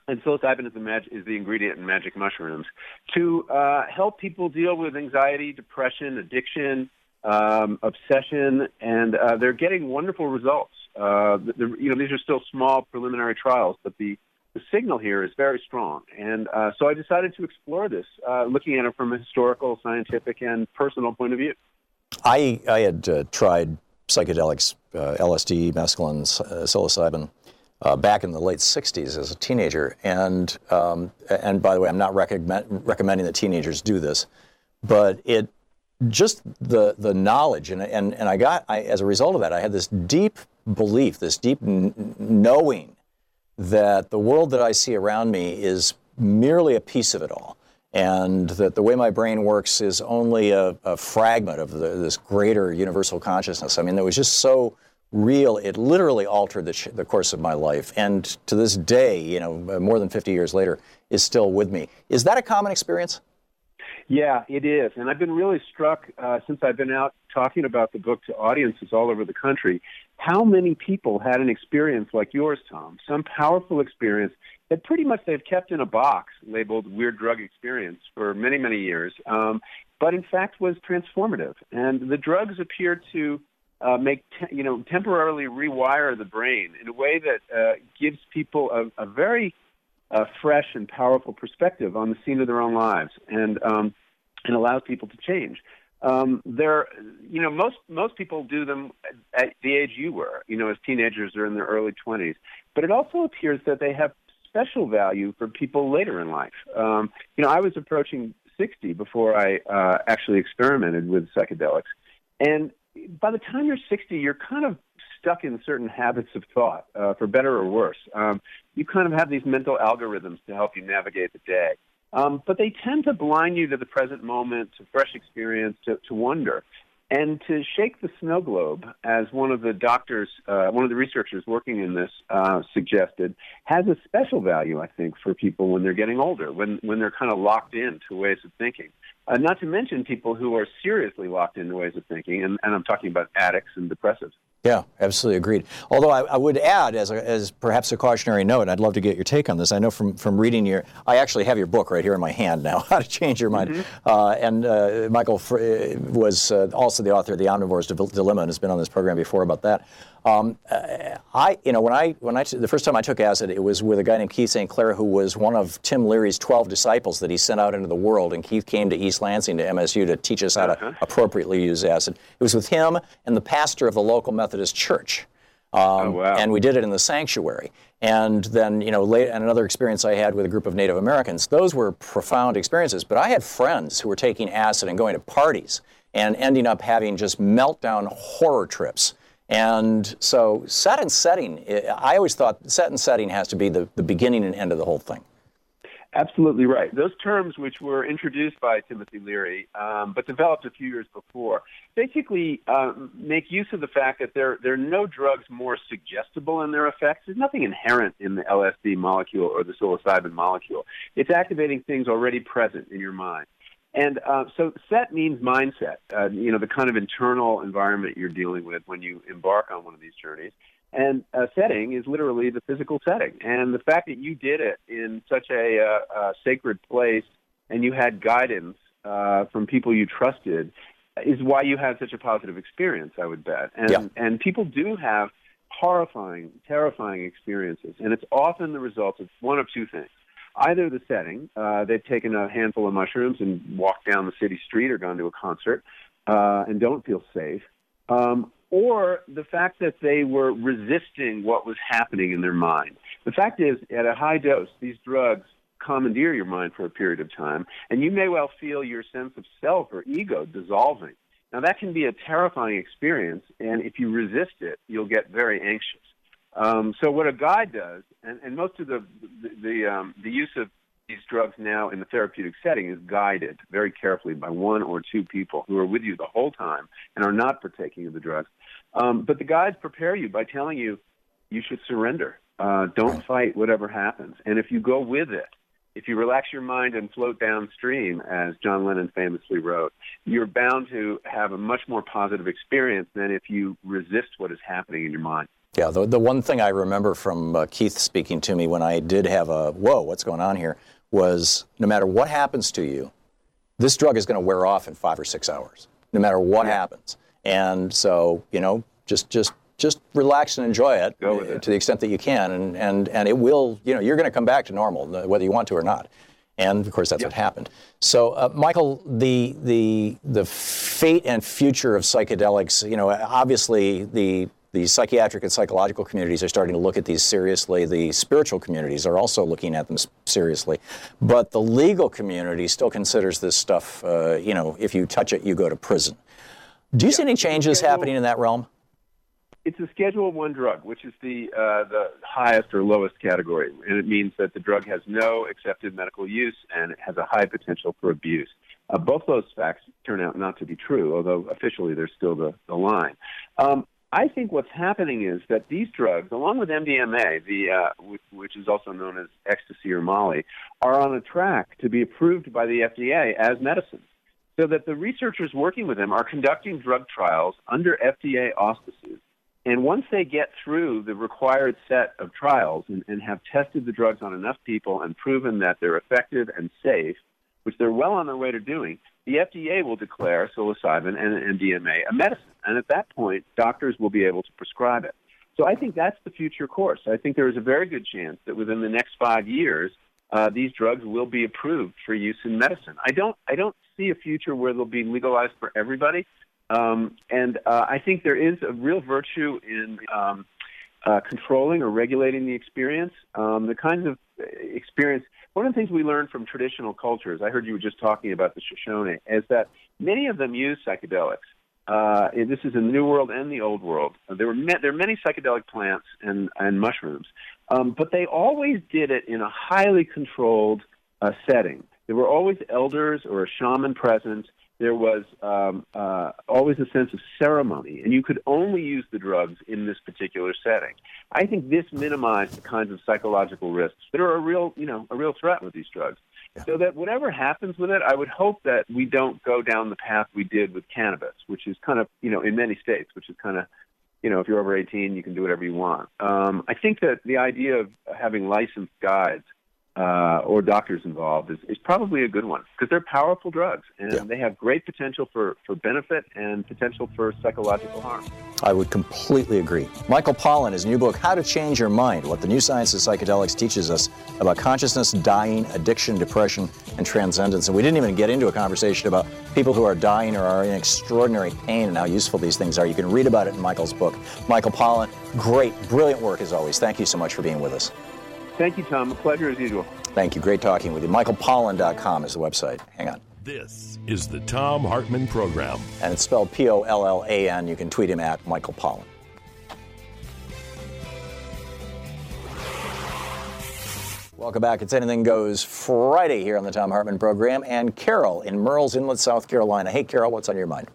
and psilocybin is the, mag- is the ingredient in magic mushrooms to uh, help people deal with anxiety, depression, addiction, um, obsession, and uh, they're getting wonderful results. Uh, you know, these are still small preliminary trials, but the the signal here is very strong. And uh, so I decided to explore this, uh, looking at it from a historical, scientific, and personal point of view. I I had uh, tried psychedelics, LSD, mescaline, psilocybin uh, back in the late 60s as a teenager. And, um, and by the way, I'm not recommend, recommending that teenagers do this, but it just the, the knowledge, and, and, and I got, I, as a result of that, I had this deep belief, this deep n- knowing that the world that I see around me is merely a piece of it all. And that the way my brain works is only a, a fragment of the, this greater universal consciousness. I mean, it was just so real. It literally altered the, the course of my life, and to this day, you know, more than 50 years later, is still with me. Is that a common experience? Yeah, it is, and I've been really struck uh, since I've been out talking about the book to audiences all over the country. How many people had an experience like yours, Thom? Some powerful experience that pretty much they've kept in a box labeled weird drug experience for many, many years, um, but in fact was transformative. And the drugs appear to uh, make te- you know temporarily rewire the brain in a way that uh, gives people a, a very uh, fresh and powerful perspective on the scene of their own lives, and um, and allows people to change. Um, there, you know, most most people do them at the age you were, you know, as teenagers or in their early twenties. But it also appears that they have special value for people later in life. Um, you know, I was approaching 60 before I uh, actually experimented with psychedelics, and by the time you're 60, you're kind of stuck in certain habits of thought, uh, for better or worse. Um, you kind of have these mental algorithms to help you navigate the day. Um, but they tend to blind you to the present moment, to fresh experience, to, to wonder. And to shake the snow globe, as one of the doctors, uh, one of the researchers working in this uh, suggested, has a special value, I think, for people when they're getting older, when, when they're kind of locked into ways of thinking. Uh, not to mention people who are seriously locked into ways of thinking, and, and I'm talking about addicts and depressives. Yeah, absolutely agreed. Although I, I would add, as, a, as perhaps a cautionary note, I'd love to get your take on this. I know from, from reading your, I actually have your book right here in my hand now, How to Change Your Mind. Mm-hmm. Uh, and uh, Michael uh, was uh, also the author of The Omnivore's Dilemma and has been on this program before about that. Um, uh, I, you know, when I, when I, the first time I took acid, it was with a guy named Keith St. Clair, who was one of Tim Leary's 12 disciples that he sent out into the world. And Keith came to East Lansing to MSU to teach us how uh-huh. to appropriately use acid. It was with him and the pastor of the local Methodist church. Um, oh, wow. And we did it in the sanctuary. And then, you know, late, and another experience I had with a group of Native Americans. Those were profound experiences. But I had friends who were taking acid and going to parties and ending up having just meltdown horror trips and so set and setting, I always thought set and setting has to be the, the beginning and end of the whole thing. Absolutely right. Those terms, which were introduced by Timothy Leary, um, but developed a few years before, basically um, make use of the fact that there, there are no drugs more suggestible in their effects. There's nothing inherent in the LSD molecule or the psilocybin molecule. It's activating things already present in your mind. And uh, so set means mindset, uh, you know, the kind of internal environment you're dealing with when you embark on one of these journeys. And a setting is literally the physical setting. And the fact that you did it in such a, uh, a sacred place and you had guidance uh, from people you trusted is why you had such a positive experience, I would bet. And, yeah. and people do have horrifying, terrifying experiences. And it's often the result of one of two things either the setting, uh, they've taken a handful of mushrooms and walked down the city street or gone to a concert uh, and don't feel safe, um, or the fact that they were resisting what was happening in their mind. The fact is, at a high dose, these drugs commandeer your mind for a period of time, and you may well feel your sense of self or ego dissolving. Now, that can be a terrifying experience, and if you resist it, you'll get very anxious. Um, so, what a guide does, and, and most of the the the, um, the use of these drugs now in the therapeutic setting is guided very carefully by one or two people who are with you the whole time and are not partaking of the drugs. Um, but the guides prepare you by telling you you should surrender. Uh, don't fight whatever happens. And if you go with it, if you relax your mind and float downstream, as John Lennon famously wrote, you're bound to have a much more positive experience than if you resist what is happening in your mind. Yeah, the, the one thing I remember from uh, Keith speaking to me when I did have a, whoa, what's going on here, was no matter what happens to you, this drug is going to wear off in five or six hours, no matter what yeah. happens. And so, you know, just just just relax and enjoy it, it, to the extent that you can, and and and it will, you know, you're going to come back to normal whether you want to or not. And of course, that's yep. what happened. So, uh, Michael, the the the fate and future of psychedelics, you know, obviously the the psychiatric and psychological communities are starting to look at these seriously. The spiritual communities are also looking at them seriously. But the legal community still considers this stuff, uh, you know, if you touch it, you go to prison. Do you yeah. see any changes Schedule, happening in that realm? It's a Schedule One drug, which is the uh, the highest or lowest category, and it means that the drug has no accepted medical use and it has a high potential for abuse. Uh, both those facts turn out not to be true, although officially there's still the, the line. Um, I think what's happening is that these drugs, along with MDMA, the uh, which is also known as ecstasy or Molly, are on a track to be approved by the FDA as medicines. So that the researchers working with them are conducting drug trials under FDA auspices. And once they get through the required set of trials and, and have tested the drugs on enough people and proven that they're effective and safe, which they're well on their way to doing, the FDA will declare psilocybin and MDMA a medicine. And at that point, doctors will be able to prescribe it. So I think that's the future course. I think there is a very good chance that within the next five years, uh, these drugs will be approved for use in medicine. I don't, I don't see a future where they'll be legalized for everybody. Um, and uh, I think there is a real virtue in um, uh, controlling or regulating the experience. Um, the kinds of experience. One of the things we learn from traditional cultures, I heard you were just talking about the Shoshone, is that many of them use psychedelics. Uh, this is in the New World and the Old World. There were ma- there are many psychedelic plants and and mushrooms, um, but they always did it in a highly controlled uh, setting. There were always elders or a shaman present. There was um, uh, always a sense of ceremony, and you could only use the drugs in this particular setting. I think this minimized the kinds of psychological risks that are a real, you know, a real threat with these drugs. So that whatever happens with it, I would hope that we don't go down the path we did with cannabis, which is kind of, you know, in many states, which is kind of, you know, if you're over 18, you can do whatever you want. Um, I think that the idea of having licensed guides uh, or doctors involved is, is probably a good one because they're powerful drugs and yeah. they have great potential for, for benefit and potential for psychological harm. I would completely agree. Michael Pollan, his new book, How to Change Your Mind What the New Science of Psychedelics Teaches Us About Consciousness, Dying, Addiction, Depression, and Transcendence. And we didn't even get into a conversation about people who are dying or are in extraordinary pain and how useful these things are. You can read about it in Michael's book. Michael Pollan, great, brilliant work as always. Thank you so much for being with us. Thank you, Thom. A pleasure as usual. Thank you. Great talking with you. MichaelPollan.com is the website. Hang on. This is the Thom Hartmann Program. And it's spelled P O L L A N. You can tweet him at Michael Pollan. Welcome back. It's Anything Goes Friday here on the Thom Hartmann program. And Carol in Murrells Inlet, South Carolina. Hey, Carol, what's on your mind?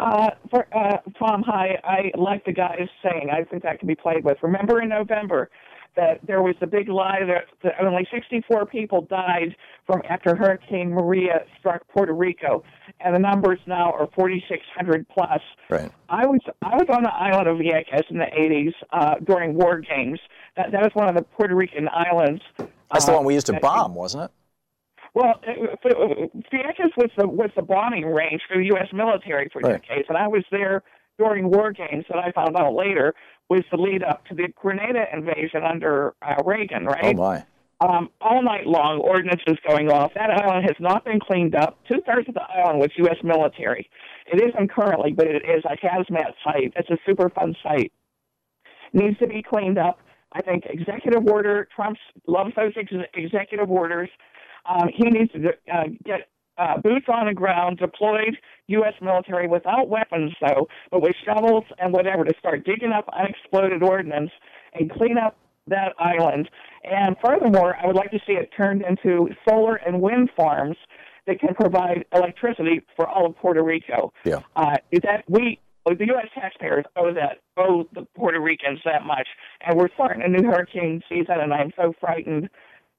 Uh, for, uh, Thom, hi. I like the guy is saying. I think that can be played with. Remember in November, that there was a big lie that, that only 64 people died from after Hurricane Maria struck Puerto Rico, and the numbers now are 4,600 plus. Right. I was I was on the island of Vieques in the 80s uh, during war games. That that was one of the Puerto Rican islands. That's uh, the one we used to bomb, wasn't it? Well, Vieques was the was the bombing range for the U.S. military for right. decades, and I was there during war games that I found out later was the lead up to the Grenada invasion under uh, Reagan, right? Oh, my. Um, all night long, ordnances going off. That island has not been cleaned up. Two thirds of the island was U.S. military. It isn't currently, but it is a hazmat site. It's a Superfund site. Needs to be cleaned up. I think executive order. Trump loves those ex- executive orders. Um, he needs to uh, get uh, boots on the ground, deployed U.S. military without weapons, though, but with shovels and whatever to start digging up unexploded ordnance and clean up that island. And furthermore, I would like to see it turned into solar and wind farms that can provide electricity for all of Puerto Rico. Yeah. Uh, is that we, the U.S. taxpayers, owe that owe the Puerto Ricans that much, and we're starting a new hurricane season, and I'm so frightened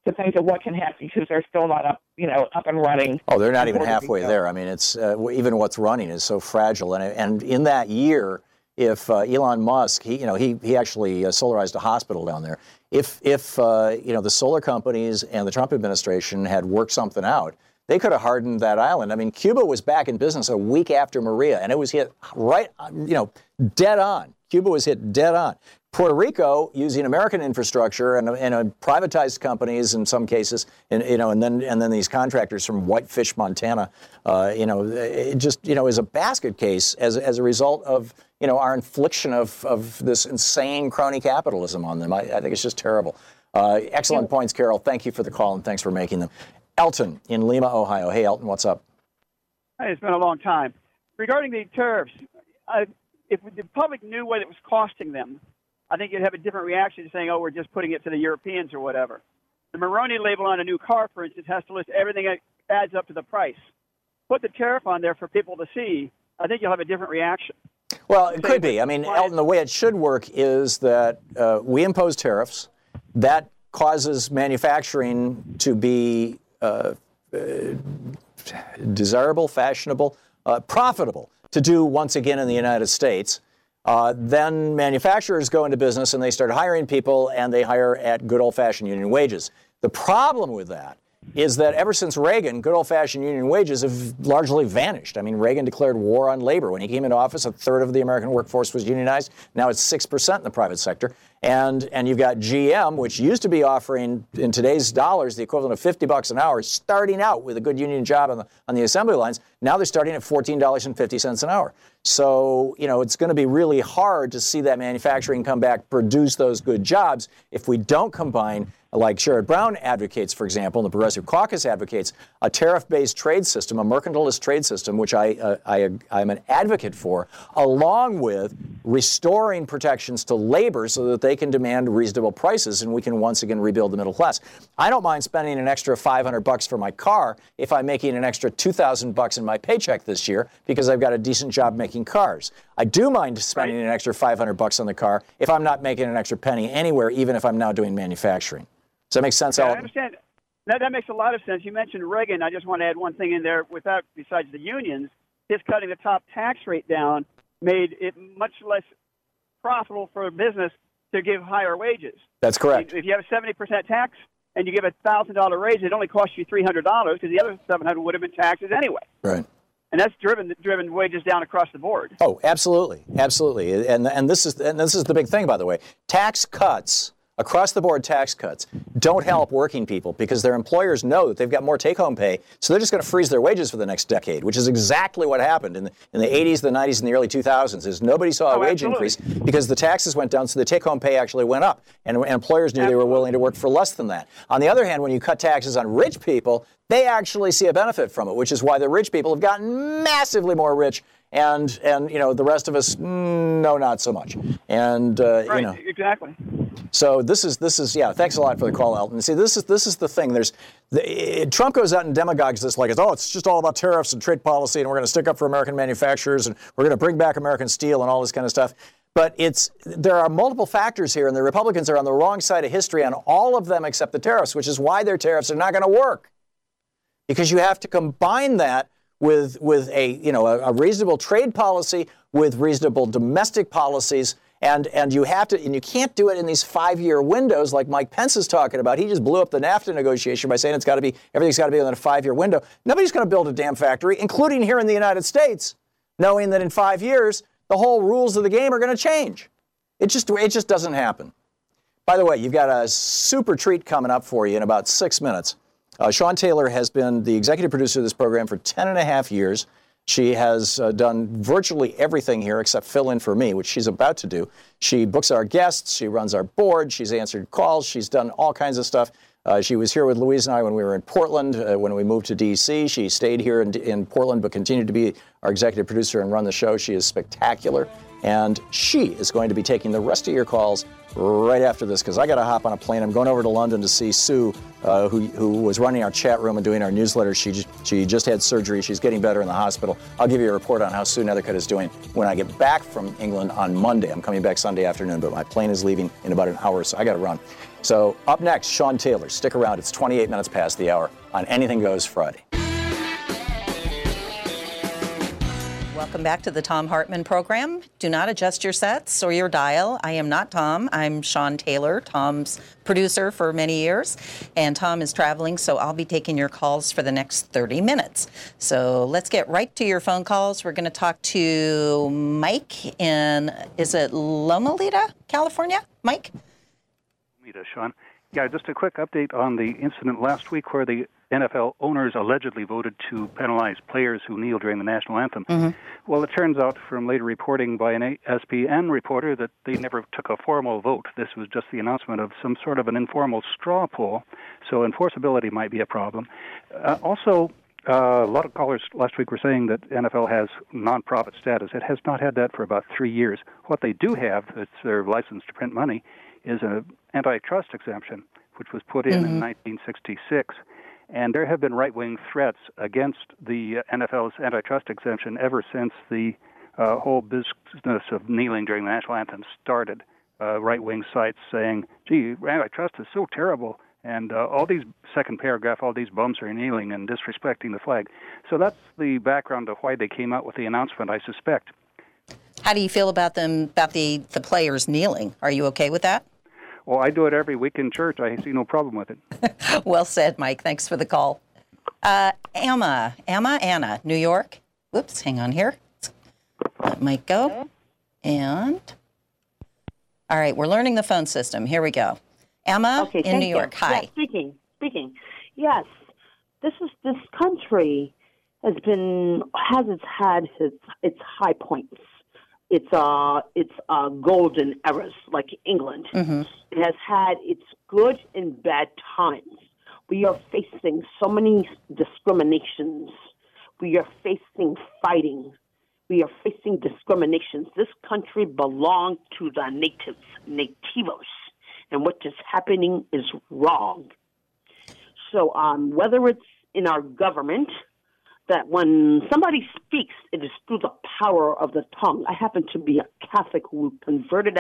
to think of what can happen because they're still not up, you know, up and running. Oh, they're not even halfway there. I mean, it's uh, even what's running is so fragile. And and in that year, if uh, Elon Musk, he you know he he actually uh, solarized a hospital down there. If if uh, you know the solar companies and the Trump administration had worked something out, they could have hardened that island. I mean, Cuba was back in business a week after Maria, and it was hit right, you know, dead on. Cuba was hit dead on. Puerto Rico, using American infrastructure and, and uh, privatized companies in some cases, and you know, and then and then these contractors from Whitefish, Montana, uh, you know, it just you know is a basket case as as a result of you know our infliction of of this insane crony capitalism on them. I, I think it's just terrible. Uh, excellent points, Carol. Thank you for the call and thanks for making them. Elton in Lima, Ohio. Hey, Elton, what's up? Hey, it's been a long time. Regarding the tariffs, uh, if the public knew what it was costing them, I think you'd have a different reaction to saying, "Oh, we're just putting it to the Europeans or whatever." The Monroney label on a new car, for instance, has to list everything that adds up to the price. Put the tariff on there for people to see. I think you'll have a different reaction. Well, it could be. I mean, Elton, the way it should work is that uh, we impose tariffs. That causes manufacturing to be uh, uh, desirable, fashionable, uh, profitable to do once again in the United States. Uh, then manufacturers go into business and they start hiring people and they hire at good old fashioned union wages. The problem with that is that ever since Reagan, good old fashioned union wages have largely vanished. I mean, Reagan declared war on labor. When he came into office, a third of the American workforce was unionized. Now it's 6% in the private sector. And, and you've got GM, which used to be offering, in today's dollars, the equivalent of 50 bucks an hour, starting out with a good union job on the, on the assembly lines. Now they're starting at $14.50 an hour. So, you know, it's going to be really hard to see that manufacturing come back, produce those good jobs if we don't combine, like Sherrod Brown advocates, for example, and the Progressive Caucus advocates, a tariff-based trade system, a mercantilist trade system, which I, uh, I, I'm an advocate for, along with restoring protections to labor so that they can demand reasonable prices and we can once again rebuild the middle class. I don't mind spending an extra 500 bucks for my car if I'm making an extra 2,000 bucks in my paycheck this year because I've got a decent job making cars. I do mind spending an extra 500 bucks on the car if I'm not making an extra penny anywhere, even if I'm now doing manufacturing. Does that make sense, Yeah, I understand. That, that makes a lot of sense. You mentioned Reagan. I just want to add one thing in there. Without besides the unions, his cutting the top tax rate down made it much less profitable for a business to give higher wages. That's correct. If you have a seventy percent tax and you give a thousand dollar raise, it only costs you three hundred dollars because the other seven hundred would have been taxes anyway. Right. And that's driven driven wages down across the board. Oh, absolutely, absolutely, and and this is and this is the big thing, by the way. Tax cuts across the board, tax cuts don't help working people because their employers know that they've got more take-home pay, so they're just going to freeze their wages for the next decade, which is exactly what happened in the in the 80s, the 90s, and the early 2000s. Is nobody saw a Oh, wage absolutely. increase because the taxes went down, so the take-home pay actually went up, and, and employers knew they were willing to work for less than that. On the other hand, when you cut taxes on rich people, they actually see a benefit from it, which is why the rich people have gotten massively more rich, and and you know the rest of us, mm, no, not so much. And uh, Right, you know, exactly. so this is this is yeah. Thanks a lot for the call, Elton. See, this is this is the thing. There's the, it, Trump goes out and demagogues this like it's oh it's just all about tariffs and trade policy, and we're going to stick up for American manufacturers, and we're going to bring back American steel and all this kind of stuff. But it's there are multiple factors here, and the Republicans are on the wrong side of history on all of them except the tariffs, which is why their tariffs are not going to work because you have to combine that with with a you know a, a reasonable trade policy with reasonable domestic policies and and you have to and you can't do it in these five year windows like Mike Pence is talking about. He just blew up the NAFTA negotiation by saying it's got to be everything's got to be within a five year window. Nobody's going to build a damn factory, including here in the United States, knowing that in five years the whole rules of the game are going to change. It just it just doesn't happen. By the way, you've got a super treat coming up for you in about six minutes. Uh, Shawn Taylor has been the executive producer of this program for 10 and a half years. She has uh, done virtually everything here except fill in for me, which she's about to do. She books our guests, she runs our board, she's answered calls, she's done all kinds of stuff. Uh, she was here with Louise and I when we were in Portland. Uh, when we moved to D.C., she stayed here in, in Portland but continued to be our executive producer and run the show. She is spectacular. And she is going to be taking the rest of your calls right after this because I got to hop on a plane. I'm going over to London to see Sue, uh, who, who was running our chat room and doing our newsletter. She, she just had surgery. She's getting better in the hospital. I'll give you a report on how Sue Nethercutt is doing when I get back from England on Monday. I'm coming back Sunday afternoon, but my plane is leaving in about an hour, so I got to run. So up next, Shawn Taylor. Stick around. It's 28 minutes past the hour on Anything Goes Friday. Welcome back to the Thom Hartmann program. Do not adjust your sets or your dial. I am not Thom. I'm Shawn Taylor, Thom's producer for many years. And Thom is traveling, so I'll be taking your calls for the next 30 minutes. So let's get right to your phone calls. We're going to talk to Mike in, is it Loma Linda, California? Mike? Loma Sean. Yeah, just a quick update on the incident last week where the NFL owners allegedly voted to penalize players who kneel during the national anthem. Mm-hmm. Well, it turns out from later reporting by an ESPN reporter that they never took a formal vote. This was just the announcement of some sort of an informal straw poll, so enforceability might be a problem. Uh, also, uh, a lot of callers last week were saying that NFL has nonprofit status. It has not had that for about three years. What they do have, it's their license to print money, is an antitrust exemption, which was put in Mm-hmm. in 1966. And there have been right wing threats against the NFL's antitrust exemption ever since the uh, whole business of kneeling during the national anthem started. Uh, right wing sites saying, gee, antitrust is so terrible. And uh, all these, second paragraph, all these bums are kneeling and disrespecting the flag. So that's the background of why they came out with the announcement, I suspect. How do you feel about them, about the, the players kneeling? Are you okay with that? Well, I do it every week in church. I see no problem with it. well said, Mike. Thanks for the call. Uh, Emma, Emma, Anna, New York. Whoops, hang on here. Let Mike go. And all right, we're learning the phone system. Here we go. Emma Okay, in thank New you. York. Hi. Yes, speaking, speaking. Yes, this is this country has been has its had its its high points. It's uh it's uh golden eras like England. Mm-hmm. It has had its good and bad times. We are facing so many discriminations. We are facing fighting. We are facing discriminations. This country belonged to the natives, nativos, and what is happening is wrong. So, um, whether it's in our government, that when somebody speaks, it is through the power of the tongue. I happen to be a Catholic who converted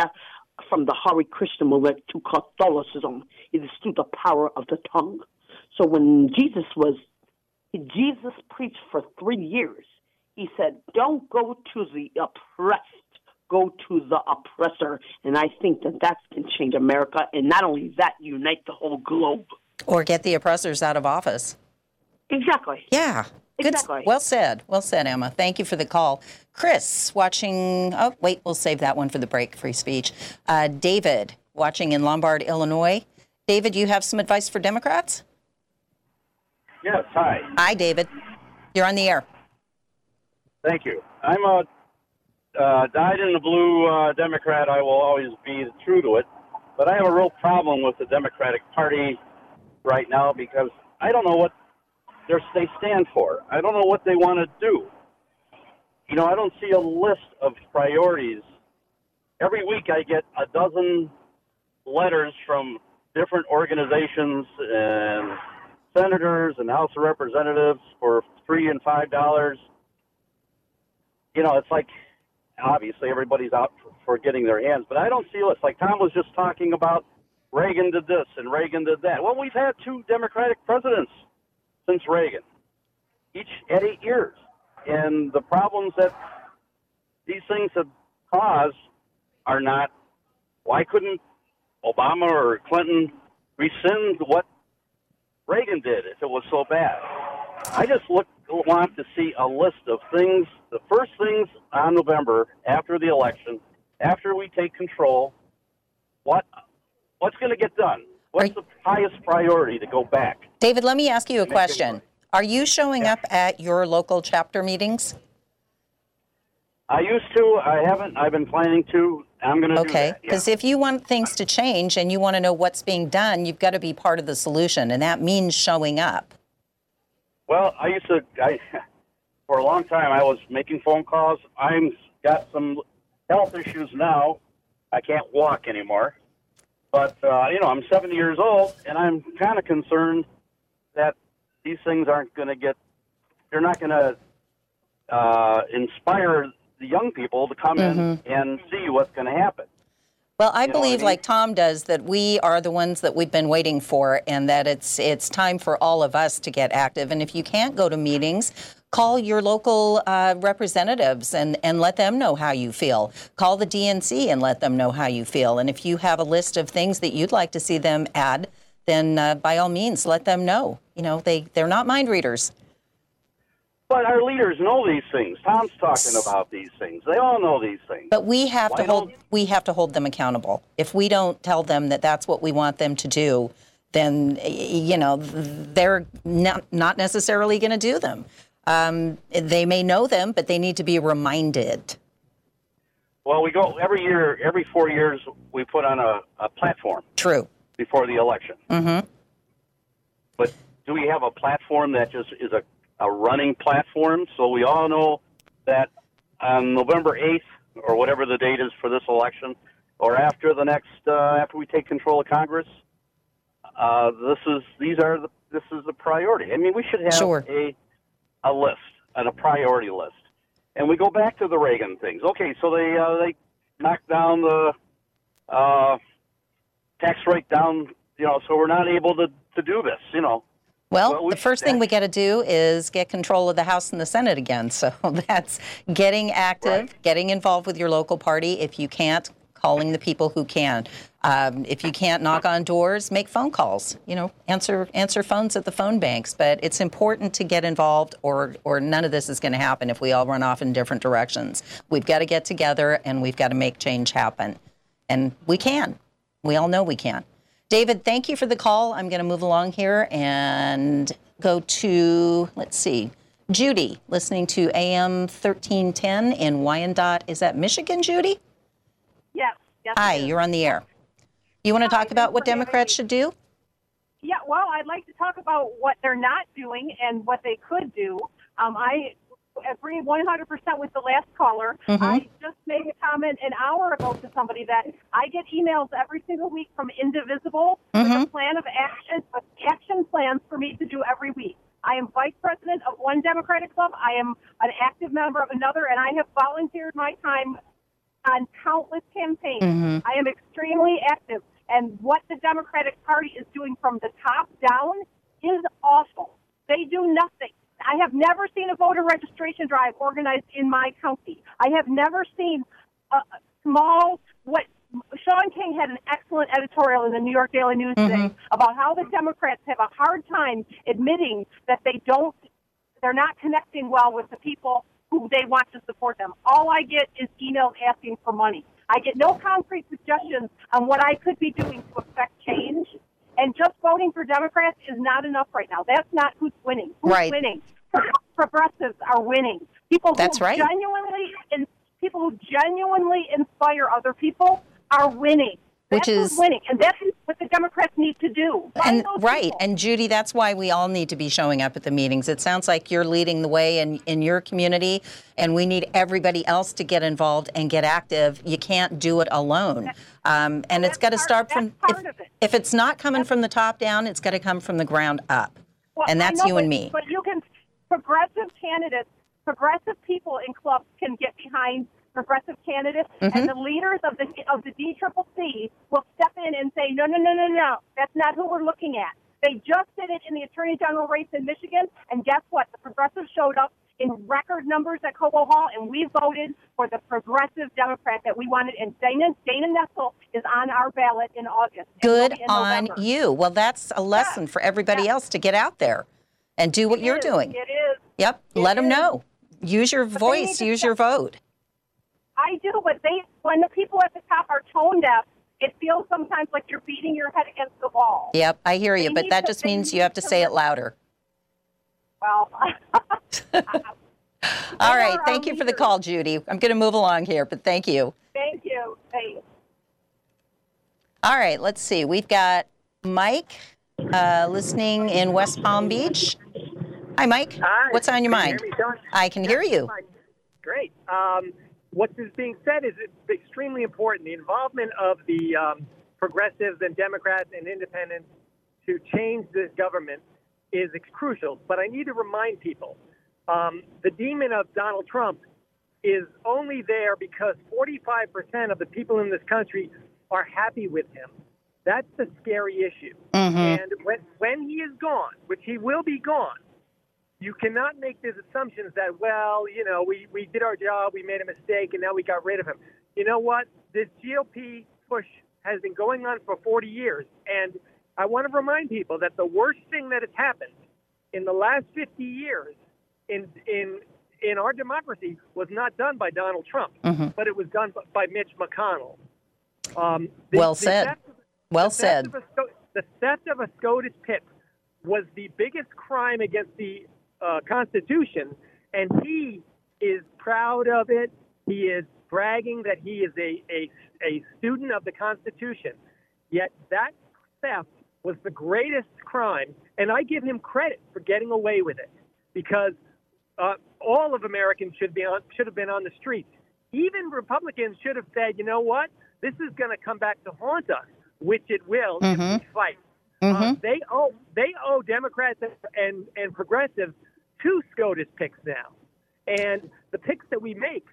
from the Hare Krishna movement to Catholicism. It is through the power of the tongue. So when Jesus was, Jesus preached for three years. He said, "Don't go to the oppressed, go to the oppressor." And I think that that can change America, and not only that, unite the whole globe. Or get the oppressors out of office. Exactly. Yeah. Good. Exactly. Well said. Well said, Emma. Thank you for the call. Chris, watching. Oh, wait, we'll save that one for the break. Free speech. Uh, David, watching in Lombard, Illinois. David, you have some advice for Democrats? Yes, hi. Hi, David. You're on the air. Thank you. I'm a uh, dyed in the blue uh, Democrat. I will always be true to it. But I have a real problem with the Democratic Party right now because I don't know what they're, they stand for. I don't know what they want to do. You know, I don't see a list of priorities. Every week I get a dozen letters from different organizations and senators and House of Representatives for three and five dollars. You know, it's like obviously everybody's out for, for getting their hands, but I don't see lists. Like Thom was just talking about Reagan did this and Reagan did that. Well, we've had two Democratic presidents since Reagan, each at eight years. And the problems that these things have caused are not, why couldn't Obama or Clinton rescind what Reagan did if it was so bad? I just look want to see a list of things, the first things on November after the election, after we take control, what what's going to get done? What's the highest priority to go back? David, let me ask you a question. Are you showing up at your local chapter meetings? I used to. I haven't. I've been planning to. I'm going to Okay, that. yeah. because if you want things to change and you want to know what's being done, you've got to be part of the solution, and that means showing up. Well, I used to. I for a long time I was making phone calls. I'm got some health issues now. I can't walk anymore. But uh, you know, I'm 70 years old, and I'm kind of concerned that these things aren't going to get. They're not going to uh, inspire the young people to come in Mhm. and see what's going to happen. Well, I You what I believe, mean? like Tom does, that we are the ones that we've been waiting for, and that it's it's time for all of us to get active. And if you can't go to meetings, call your local uh, representatives and and let them know how you feel. Call the DNC and let them know how you feel. And if you have a list of things that you'd like to see them add, then uh, by all means, let them know. You know, they they're not mind readers. But our leaders know these things. Thom's talking about these things. They all know these things. But we have Why to hold we have to hold them accountable. If we don't tell them that that's what we want them to do, then you know they're not, not necessarily going to do them. Um, they may know them, but they need to be reminded. Well, we go every year, every four years, we put on a, a platform True. Before the election. Mm-hmm. But do we have a platform that just is a, a running platform so we all know that on November 8th or whatever the date is for this election or after the next uh, after we take control of Congress uh, this is these are the, this is the priority. I mean we should have Sure. a a list and a priority list. And we go back to the Reagan things. Okay, so they uh, they knocked down the uh, tax rate down, you know, so we're not able to, to do this, you know. Well, we the first thing we got to do is get control of the House and the Senate again. So that's getting active, getting involved with your local party. If you can't, calling the people who can. Um, if you can't knock on doors, make phone calls. You know, answer answer phones at the phone banks. But it's important to get involved, or or none of this is going to happen if we all run off in different directions. We've got to get together and we've got to make change happen, and we can. We all know we can't. David, thank you for the call. I'm going to move along here and go to, let's see, Judy, listening to AM 1310 in Wyandotte. Is that Michigan, Judy? Yes. yes Hi, you're on the air. You want to talk about what Democrats should do? Yeah, well, I'd like to talk about what they're not doing and what they could do. Um, I agree 100% with the last caller. Mhm. I just made a comment an hour ago to somebody that I get emails every single week from Indivisible with a plan of action, with action plans for me to do every week. I am vice president of one Democratic club. I am an active member of another, and I have volunteered my time on countless campaigns. Mhm. I am extremely active. And what the Democratic Party is doing from the top down is awful. They do nothing. I have never seen a voter registration drive organized in my county. I have never seen a small what Shaun King had an excellent editorial in the New York Daily News today mm-hmm. about how the Democrats have a hard time admitting that they don't they're not connecting well with the people who they want to support them. All I get is emails asking for money. I get no concrete suggestions on what I could be doing to affect change. And just voting for Democrats is not enough right now. That's not who's winning. Who's Right. winning? Progressives are winning. People who That's right. genuinely and people who genuinely inspire other people are winning. Which That's who's is- winning, and that's what the Democrats need to do. And right, people. and Judy, that's why we all need to be showing up at the meetings. It sounds like you're leading the way in, in your community, and we need everybody else to get involved and get active. You can't do it alone, um, and it's got to start from. If, if it's not coming from the top down, it's got to come from the ground up, Well, and that's know, you but, and me. But you can, progressive candidates, progressive people in clubs can get behind progressive candidates, Mhm. and the leaders of the of the DCCC will step in and say, no, no, no, no, no, that's not who we're looking at. They just did it in the attorney general race in Michigan, and guess what? The progressives showed up in record numbers at Cobo Hall, and we voted for the progressive Democrat that we wanted. And Dana, Dana Nessel is on our ballot in August. Good in on November. you. Well, that's a lesson for everybody else to get out there and do what It you're is, doing. It is. Yep, let them know. Use your voice. Use your vote. I do, but they when the people at the top are tone deaf, it feels sometimes like you're beating your head against the wall. Yep, I hear you, They but that to- just means you have to to say it louder. Well, All right. Thank you for the call, Judy. I'm going to move along here, but thank you. Thank you. Thanks. All right. Let's see. We've got Mike uh, listening in West Palm Beach. Hi, Mike. Hi. What's on your Can you mind? hear me, I can hear you. Great. Um, what is being said is extremely important. The involvement of the um, progressives and Democrats and independents to change this government is crucial. But I need to remind people um, the demon of Donald Trump is only there because 45% of the people in this country are happy with him. That's the scary issue. Mm-hmm. And when, when he is gone, which he will be gone, you cannot make these assumptions that, well, you know, we, we did our job, we made a mistake, and now we got rid of him. You know what? This GOP push has been going on for 40 years. And I want to remind people that the worst thing that has happened in the last 50 years in, in, in our democracy was not done by Donald Trump, Mhm. but it was done by Mitch McConnell. Um, the- Well the said. theft- Well the said. theft a the theft of a SCOTUS pip was the biggest crime against the uh, Constitution, and he is proud of it. He is bragging that he is a, a, a student of the Constitution. Yet that theft was the greatest crime, and I give him credit for getting away with it because uh, all of Americans should be on, should have been on the streets. Even Republicans should have said, you know what, this is going to come back to haunt us, which it will if Mhm. we fight. Mm-hmm. Uh, they owe they owe Democrats and and progressives two SCOTUS picks now, and the picks that we make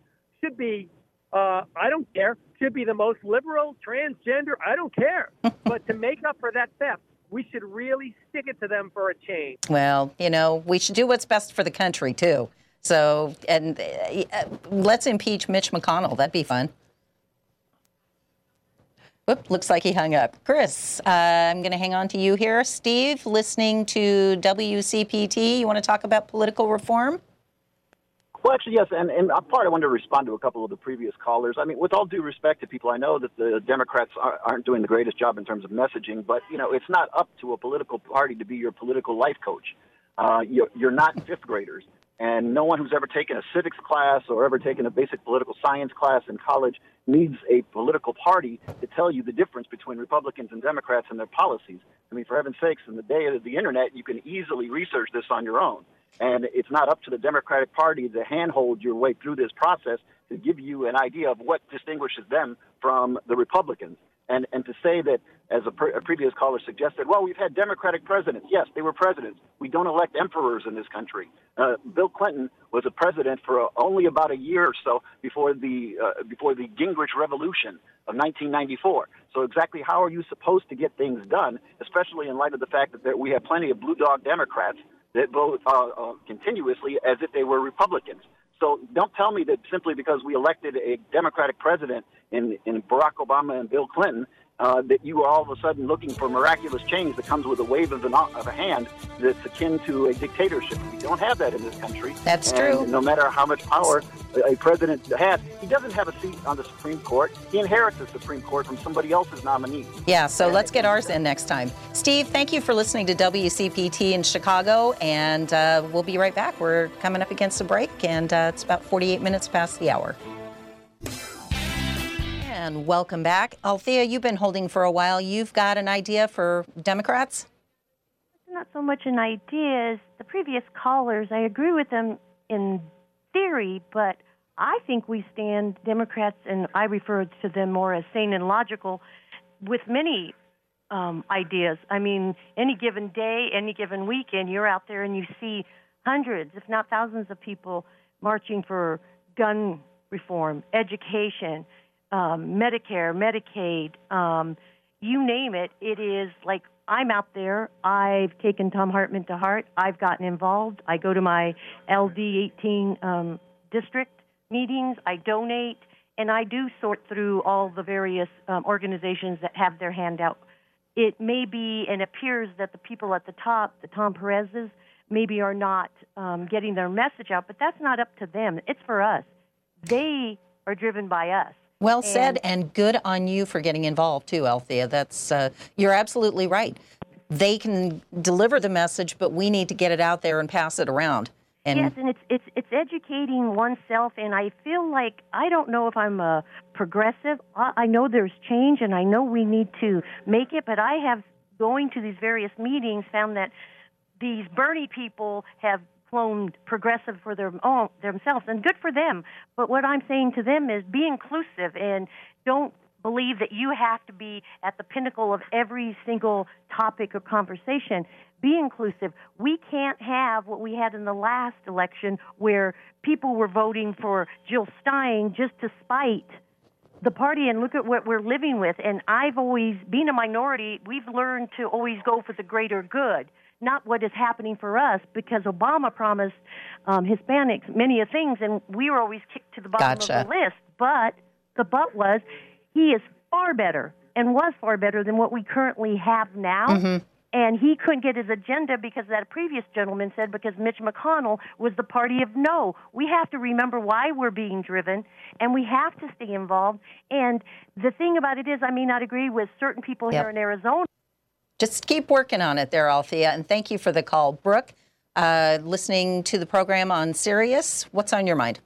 should be uh, I don't care should be the most liberal, transgender. I don't care, but to make up for that theft, we should really stick it to them for a change. Well, you know, we should do what's best for the country, too. So, and uh, let's impeach Mitch McConnell. That'd be fun. Whoop, looks like he hung up. Chris, uh, I'm going to hang on to you here. Steve, listening to WCPT, you want to talk about political reform? Well, actually, yes, and, and part I wanted to respond to a couple of the previous callers. I mean, with all due respect to people, I know that the Democrats are, aren't doing the greatest job in terms of messaging, but you know, it's not up to a political party to be your political life coach. Uh, you're, you're not fifth graders, and no one who's ever taken a civics class or ever taken a basic political science class in college needs a political party to tell you the difference between Republicans and Democrats and their policies. I mean, for heaven's sakes, in the day of the internet, you can easily research this on your own. And it's not up to the Democratic Party to handhold your way through this process to give you an idea of what distinguishes them from the Republicans. And, and to say that, as a, pre- a previous caller suggested, well, we've had Democratic presidents. Yes, they were presidents. We don't elect emperors in this country. Uh, Bill Clinton was a president for uh, only about a year or so before the uh, before the Gingrich Revolution of 1994. So exactly how are you supposed to get things done, especially in light of the fact that we have plenty of blue dog Democrats that vote uh, uh, continuously as if they were Republicans. So don't tell me that simply because we elected a Democratic president in, in Barack Obama and Bill Clinton, uh, that you are all of a sudden looking for miraculous change that comes with a wave of, an, of a hand that's akin to a dictatorship. We don't have that in this country. That's And true. No matter how much power a president has, he doesn't have a seat on the Supreme Court. He inherits the Supreme Court from somebody else's nominee. Yeah, so let's get ours in next time. Steve, thank you for listening to WCPT in Chicago, and uh, we'll be right back. We're coming up against a break, and uh, it's about 48 minutes past the hour. And welcome back. Althea, you've been holding for a while. You've got an idea for Democrats? It's not so much an idea as the previous callers. I agree with them in theory, but I think we stand Democrats, and I refer to them more as sane and logical, with many um, ideas. I mean, any given day, any given weekend, you're out there and you see hundreds, if not thousands, of people marching for gun reform, education, um, Medicare, Medicaid, um, you name it. It is like I'm out there. I've taken Thom Hartmann to heart. I've gotten involved. I go to my LD 18 um, district meetings. I donate, and I do sort through all the various um, organizations that have their hand out. It may be and appears that the people at the top, the Tom Perez's, maybe are not um, getting their message out, but that's not up to them. It's for us. They are driven by us. Well said, and good on you for getting involved too, Althea. That's uh, you're absolutely right. They can deliver the message, but we need to get it out there and pass it around. And yes, and it's it's it's educating oneself, and I feel like I don't know if I'm a progressive. I, I know there's change, and I know we need to make it, but I have going to these various meetings found that these Bernie people have cloned progressive for their own themselves, and good for them. But what I'm saying to them is be inclusive and don't believe that you have to be at the pinnacle of every single topic or conversation. Be inclusive. We can't have what we had in the last election where people were voting for Jill Stein just to spite the party and look at what we're living with. And I've always, being a minority, we've learned to always go for the greater good, not what is happening for us, because Obama promised um, Hispanics many of things, and we were always kicked to the bottom Gotcha. of the list. But the but was he is far better and was far better than what we currently have now. Mhm. And he couldn't get his agenda because that previous gentleman said because Mitch McConnell was the party of no. We have to remember why we're being driven and we have to stay involved. And the thing about it is, I may not agree with certain people Yep. here in Arizona. Just keep working on it there, Althea, and thank you for the call. Brooke, uh, listening to the program on Sirius, what's on your mind?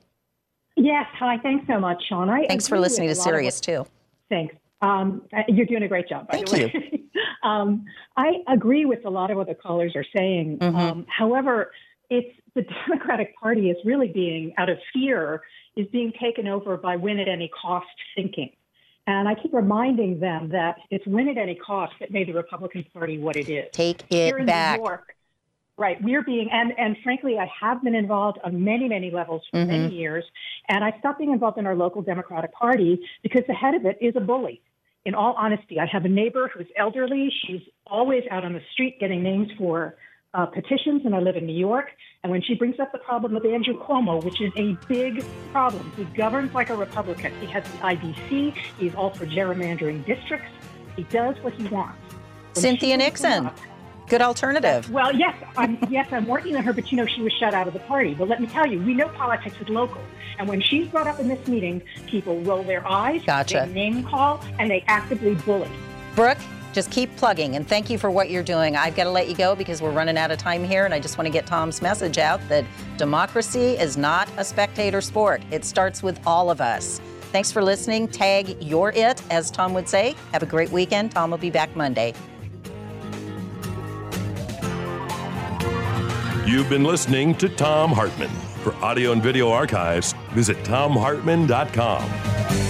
Yes, hi. Thanks so much, Shawn. I Thanks for listening to Sirius, too. Thanks. Um, uh, you're doing a great job, by Thank the way. um, I agree with a lot of what the callers are saying. Mhm. Um, however, it's the Democratic Party is really being, out of fear, is being taken over by win at any cost thinking. And I keep reminding them that it's win at any cost that made the Republican Party what it is. Take Here it in back. New York, right? We're being, and, and frankly, I have been involved on many, many levels for Mhm. many years. And I stopped being involved in our local Democratic Party because the head of it is a bully. In all honesty, I have a neighbor who's elderly. She's always out on the street getting names for uh, petitions, and I live in New York. And when she brings up the problem with Andrew Cuomo, which is a big problem, he governs like a Republican. He has the IDC. He's all for gerrymandering districts. He does what he wants. When Cynthia she brings him Nixon, up- good alternative. well, yes, I'm yes, I'm working on her, but you know she was shut out of the party. But let me tell you, we know politics is local, and when she's brought up in this meeting, people roll their eyes, Gotcha. they name call, and they actively bully. Brooke, just keep plugging and thank you for what you're doing. I've got to let you go because we're running out of time here, and I just want to get Thom's message out that democracy is not a spectator sport. It starts with all of us. Thanks for listening. Tag your it, as Thom would say. Have a great weekend. Thom will be back Monday. You've been listening to Thom Hartmann. For audio and video archives, visit thomhartmann.com.